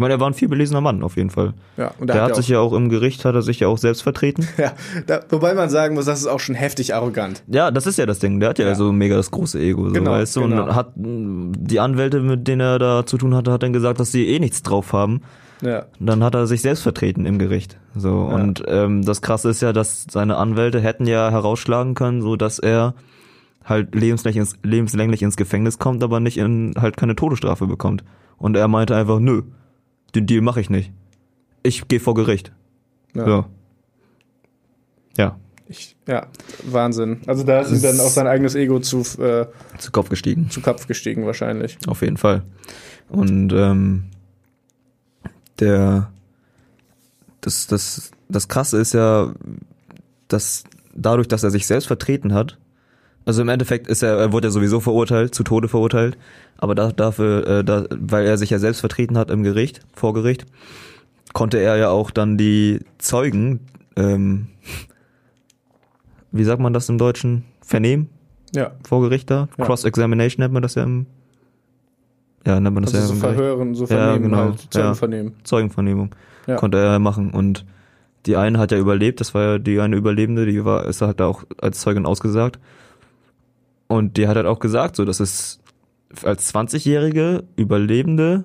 Ich meine, er war ein viel belesener Mann, auf jeden Fall. Ja, und Der er hat ja sich ja auch im Gericht, hat er sich ja auch selbst vertreten. <laughs> ja, da, wobei man sagen muss, das ist auch schon heftig arrogant. Ja, das ist ja das Ding. Der hat ja, Ja. so mega das große Ego, so, Genau, weißt du? genau. Und hat die Anwälte, mit denen er da zu tun hatte, hat dann gesagt, dass sie eh nichts drauf haben. Ja, Und dann hat er sich selbst vertreten im Gericht. So Ja. und ähm, das Krasse ist ja, dass seine Anwälte hätten ja herausschlagen können, so dass er halt lebenslänglich ins, lebenslänglich ins Gefängnis kommt, aber nicht in halt keine Todesstrafe bekommt. Und er meinte einfach, nö, den Deal mache ich nicht. Ich gehe vor Gericht. ja. So. Ja. Ich, ja, Wahnsinn. Also da ist ihm dann auch sein eigenes Ego zu, äh, Zu Kopf gestiegen. zu Kopf gestiegen wahrscheinlich. Auf jeden Fall. Und ähm, der das, das, das Krasse ist ja, dass dadurch, dass er sich selbst vertreten hat, also im Endeffekt ist er, er wurde ja sowieso verurteilt, zu Tode verurteilt, aber da, dafür, äh, da, weil er sich ja selbst vertreten hat im Gericht, vor Gericht, konnte er ja auch dann die Zeugen, ähm, wie sagt man das im Deutschen, vernehmen Ja. vor Gericht da? Ja. Cross-Examination nennt man das ja im, ja, nennt man das Also ja so verhören, so Ja, vernehmen genau. halt, Zeugen Ja. Zeugenvernehmung Ja. konnte er machen und die eine hat ja überlebt, das war ja die eine Überlebende, die war, ist halt da auch als Zeugin ausgesagt und die hat halt auch gesagt, so, dass es als 20-jährige Überlebende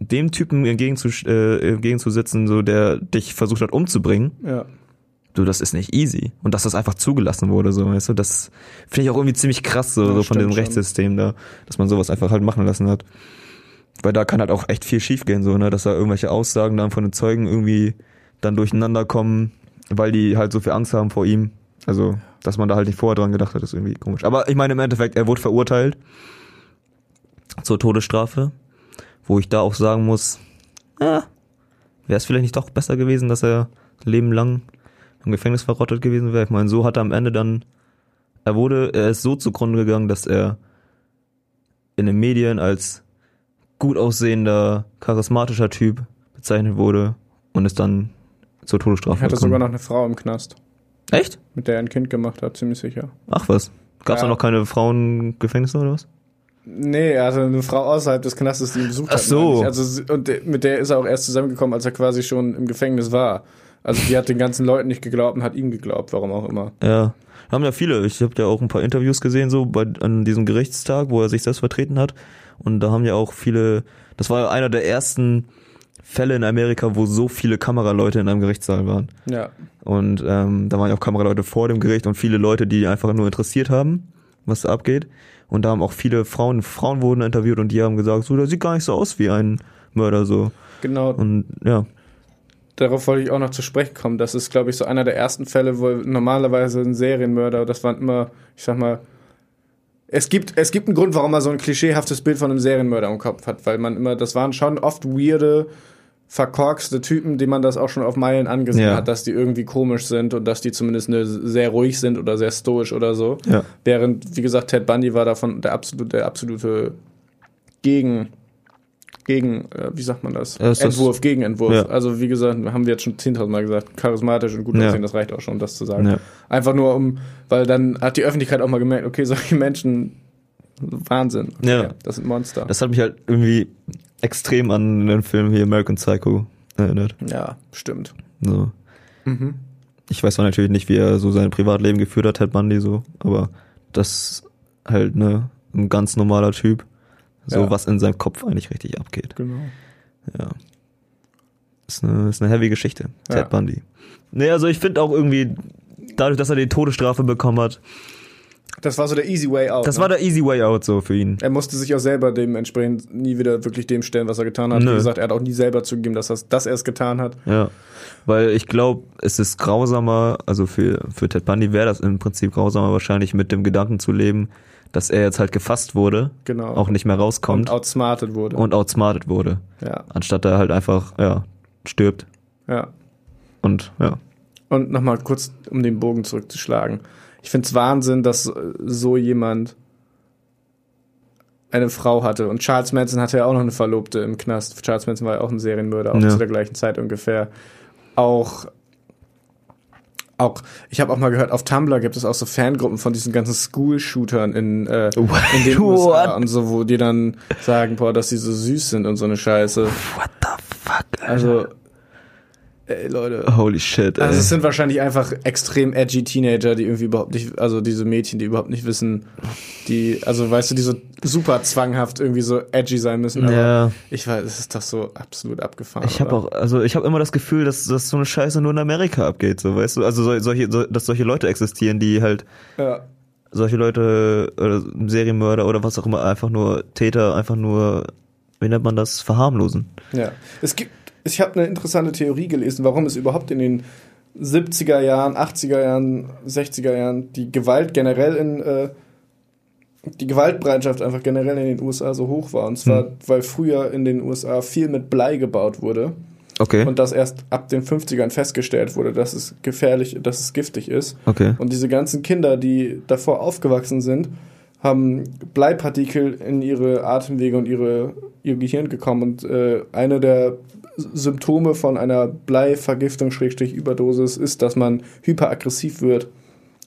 dem Typen entgegenzu, äh, entgegenzusitzen, so der dich versucht hat umzubringen, Ja. du, das ist nicht easy. Und dass das einfach zugelassen wurde, so, weißt du, das finde ich auch irgendwie ziemlich krass, so, so von dem schon. Rechtssystem da, dass man sowas einfach halt machen lassen hat. Weil da kann halt auch echt viel schiefgehen, so, ne, dass da irgendwelche Aussagen dann von den Zeugen irgendwie dann durcheinander kommen, weil die halt so viel Angst haben vor ihm. Also, dass man da halt nicht vorher dran gedacht hat, ist irgendwie komisch. Aber ich meine, im Endeffekt, er wurde verurteilt zur Todesstrafe, wo ich da auch sagen muss, ja, wäre es vielleicht nicht doch besser gewesen, dass er ein Leben lang im Gefängnis verrottet gewesen wäre. Ich meine, so hat er am Ende dann, er wurde, er ist so zugrunde gegangen, dass er in den Medien als gut aussehender, charismatischer Typ bezeichnet wurde und ist dann zur Todesstrafe Ich hatte sogar gekommen. noch eine Frau im Knast, Echt? mit der er ein Kind gemacht hat, ziemlich sicher. Ach was. Gab es Ja. da noch keine Frauengefängnisse oder was? Nee, er hatte eine Frau außerhalb des Knastes, die ihn besucht Ach hat. so. meine ich. Also, und mit der ist er auch erst zusammengekommen, als er quasi schon im Gefängnis war. Also die hat den ganzen Leuten nicht geglaubt und hat ihm geglaubt, warum auch immer. Ja. Haben ja viele. Ich habe ja auch ein paar Interviews gesehen, so bei an diesem Gerichtstag, wo er sich selbst vertreten hat. Und da haben ja auch viele, das war einer der ersten Fälle in Amerika, wo so viele Kameraleute in einem Gerichtssaal waren. Ja. Und ähm, da waren ja auch Kameraleute vor dem Gericht und viele Leute, die einfach nur interessiert haben, was da abgeht. Und da haben auch viele Frauen, Frauen wurden interviewt und die haben gesagt, so, der sieht gar nicht so aus wie ein Mörder, so. Genau, Und ja, darauf wollte ich auch noch zu sprechen kommen. Das ist, glaube ich, so einer der ersten Fälle, wo normalerweise ein Serienmörder, das waren immer, ich sag mal, es gibt, es gibt einen Grund, warum man so ein klischeehaftes Bild von einem Serienmörder im Kopf hat, weil man immer, das waren schon oft weirde, verkorkste Typen, die man das auch schon auf Meilen angesehen Ja. hat, dass die irgendwie komisch sind und dass die zumindest eine, sehr ruhig sind oder sehr stoisch oder so. Ja. Während, wie gesagt, Ted Bundy war davon der absolute, der absolute Gegen, gegen, äh, wie sagt man das? Ja, ist das- Entwurf, Gegenentwurf. Ja. Also wie gesagt, haben wir jetzt schon 10.000 Mal gesagt, charismatisch und gut Ja. aussehen, das reicht auch schon, das zu sagen. Ja. Einfach nur um, weil dann hat die Öffentlichkeit auch mal gemerkt, okay, solche Menschen, Wahnsinn. Okay, Ja. Das sind Monster. das hat mich halt irgendwie extrem an den Film hier American Psycho erinnert. ja, stimmt. So. Mhm. Ich weiß zwar natürlich nicht, wie er so sein Privatleben geführt hat, Ted Bundy so, aber das halt ne ein ganz normaler Typ, so Ja. was in seinem Kopf eigentlich richtig abgeht. Genau. Ja. Ist eine, ist eine heavy Geschichte, Ja. Ted Bundy. Nee, also ich finde auch irgendwie, dadurch, dass er die Todesstrafe bekommen hat, Das war so der easy way out. das ne? war der easy way out so für ihn. Er musste sich auch selber dementsprechend nie wieder wirklich dem stellen, was er getan hat. Nö. Wie gesagt, er hat auch nie selber zugegeben, dass, das, dass er es getan hat. Ja. Weil ich glaube, es ist grausamer, also für, für Ted Bundy wäre das im Prinzip grausamer wahrscheinlich mit dem Gedanken zu leben, dass er jetzt halt gefasst wurde, Genau. auch nicht mehr rauskommt und outsmarted wurde. und outsmarted wurde. ja, Anstatt er halt einfach, ja, stirbt ja. und ja. Und nochmal kurz, um den Bogen zurückzuschlagen. Ich finde es Wahnsinn, dass äh, so jemand eine Frau hatte. Und Charles Manson hatte ja auch noch eine Verlobte im Knast. Charles Manson war ja auch ein Serienmörder, auch Ja. zu der gleichen Zeit ungefähr. Auch, auch ich habe auch mal gehört, auf Tumblr gibt es auch so Fangruppen von diesen ganzen School-Shootern in, äh, in den USA What? und so, wo die dann sagen, boah, dass sie so süß sind und so eine Scheiße. What the fuck? Also, ey, Leute. Holy shit, ey. Also es sind wahrscheinlich einfach extrem edgy Teenager, die irgendwie überhaupt nicht, also diese Mädchen, die überhaupt nicht wissen, die, also weißt du, die so super zwanghaft irgendwie so edgy sein müssen. Aber Ja. ich weiß, es ist doch so absolut abgefahren. Ich habe auch, also ich habe immer das Gefühl, dass, dass so eine Scheiße nur in Amerika abgeht, so weißt du, also sol- solche, so, dass solche Leute existieren, die halt Ja. solche Leute oder Serienmörder oder was auch immer einfach nur Täter einfach nur, wie nennt man das, verharmlosen. ja. Es gibt, ich habe eine interessante Theorie gelesen, warum es überhaupt in den 70er Jahren, 80er Jahren, 60er Jahren die Gewalt generell in äh, die Gewaltbereitschaft einfach generell in den USA so hoch war. Und zwar, weil früher in den USA viel mit Blei gebaut wurde Okay. und das erst ab den 50ern festgestellt wurde, dass es gefährlich, dass es giftig ist. Okay. Und diese ganzen Kinder, die davor aufgewachsen sind, haben Bleipartikel in ihre Atemwege und ihre, ihr Gehirn gekommen. Und äh, eine der Symptome von einer Bleivergiftung, Schrägstrich Überdosis, ist, dass man hyperaggressiv wird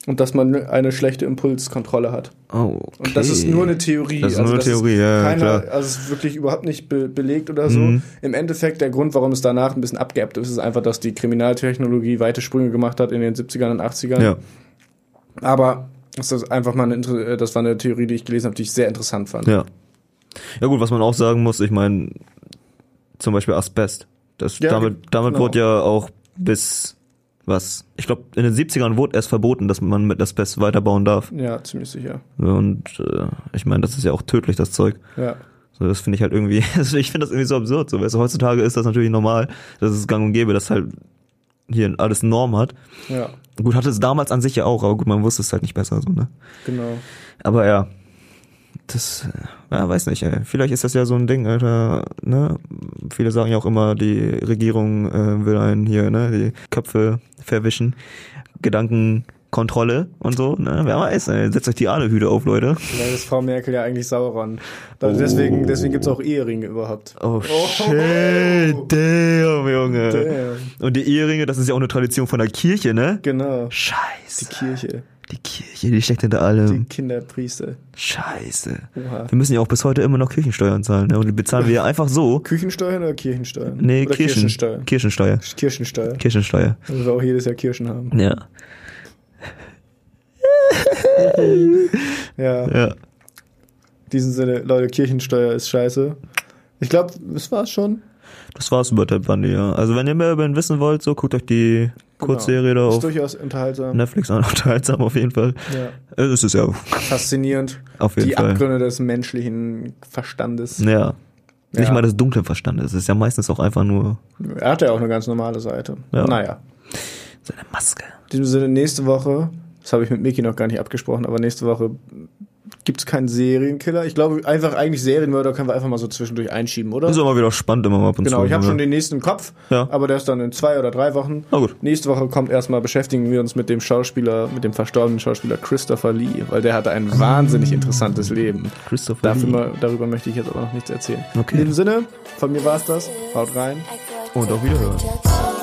und dass man eine schlechte Impulskontrolle hat. Oh, okay. Und das ist nur eine Theorie. Das ist nur eine Theorie, ja, keiner, klar. Also es ist wirklich überhaupt nicht be belegt oder so. Mhm. Im Endeffekt der Grund, warum es danach ein bisschen abgeebbt ist, ist einfach, dass die Kriminaltechnologie weite Sprünge gemacht hat in den 70ern und 80ern. Ja. Aber das ist einfach mal eine, äh, das war eine Theorie, die ich gelesen habe, die ich sehr interessant fand. Ja. Ja gut, was man auch sagen muss, ich meine, zum Beispiel Asbest. Das, Ja, damit damit genau. wurde ja auch bis, was, ich glaube, in den 70ern wurde erst verboten, dass man mit Asbest weiterbauen darf. Ja, ziemlich sicher. Und äh, ich meine, das ist ja auch tödlich, das Zeug. Ja. So, das finde ich halt irgendwie, <laughs> also ich finde das irgendwie so absurd. So, weißt du, heutzutage ist das natürlich normal, dass es gang und gäbe, dass halt hier alles Norm hat. Ja, Gut, hatte es damals an sich ja auch, aber gut, man wusste es halt nicht besser, so, ne? genau. Aber ja, das, äh, ja, weiß nicht, ey. Vielleicht ist das ja so ein Ding, Alter, ne? Viele sagen ja auch immer, die Regierung äh, will einen hier, ne, die Köpfe verwischen. Gedankenkontrolle und so, ne? Wer weiß, ey. Setzt euch die Aluhüte auf, Leute. Vielleicht ist Frau Merkel ja eigentlich Sauron. Da, Deswegen, deswegen gibt's auch Eheringe überhaupt. Oh, shit, damn, Junge. Damn. Und die Eheringe, das ist ja auch eine Tradition von der Kirche, ne? Genau. Scheiße. Die Kirche. Die Kirche, die steckt hinter Die allem. Kinderpriester. Scheiße. Oha. Wir müssen ja auch bis heute immer noch Kirchensteuern zahlen, ne? Und die bezahlen wir ja <laughs> einfach so. Küchensteuern oder Kirchensteuern? Nee, oder Kirchen, Kirchensteuer. Kirchensteuer. Kirchensteuer. Kirchensteuer. Also wir auch jedes Jahr Kirschen haben. Ja. <laughs> Ja. Ja. In diesem Sinne, Leute, Kirchensteuer ist scheiße. Ich glaube, das war's schon. Das war's über Ted Bundy, ja. Also wenn ihr mehr über ihn wissen wollt, so guckt euch die Kurzserie da Genau. Ist auf durchaus unterhaltsam. Netflix an, unterhaltsam auf jeden Fall. Ja. Äh, Es ist ja Faszinierend. auf jeden Die Fall. Abgründe des menschlichen Verstandes. Ja. Nicht Ja. mal das dunkle Verstand. Es ist ja meistens auch einfach nur Er hat ja auch eine ganz normale Seite. Ja. Naja. seine Maske. In diesem Sinne, nächste Woche, das habe ich mit Miki noch gar nicht abgesprochen, aber nächste Woche gibt's keinen Serienkiller. Ich glaube, einfach eigentlich Serienmörder können wir einfach mal so zwischendurch einschieben, oder? Das ist immer wieder spannend, immer mal ab und Genau, zu. ich habe schon den nächsten im Kopf, Ja. aber der ist dann in zwei oder drei Wochen. Na gut. Nächste Woche kommt erstmal, beschäftigen wir uns mit dem Schauspieler, mit dem verstorbenen Schauspieler Christopher Lee, weil der hatte ein wahnsinnig interessantes Leben. Christopher Dafür Lee. mal, darüber möchte ich jetzt aber noch nichts erzählen. Okay. In diesem Sinne, von mir war's das. Haut rein. Und auf Wiederhören. Production.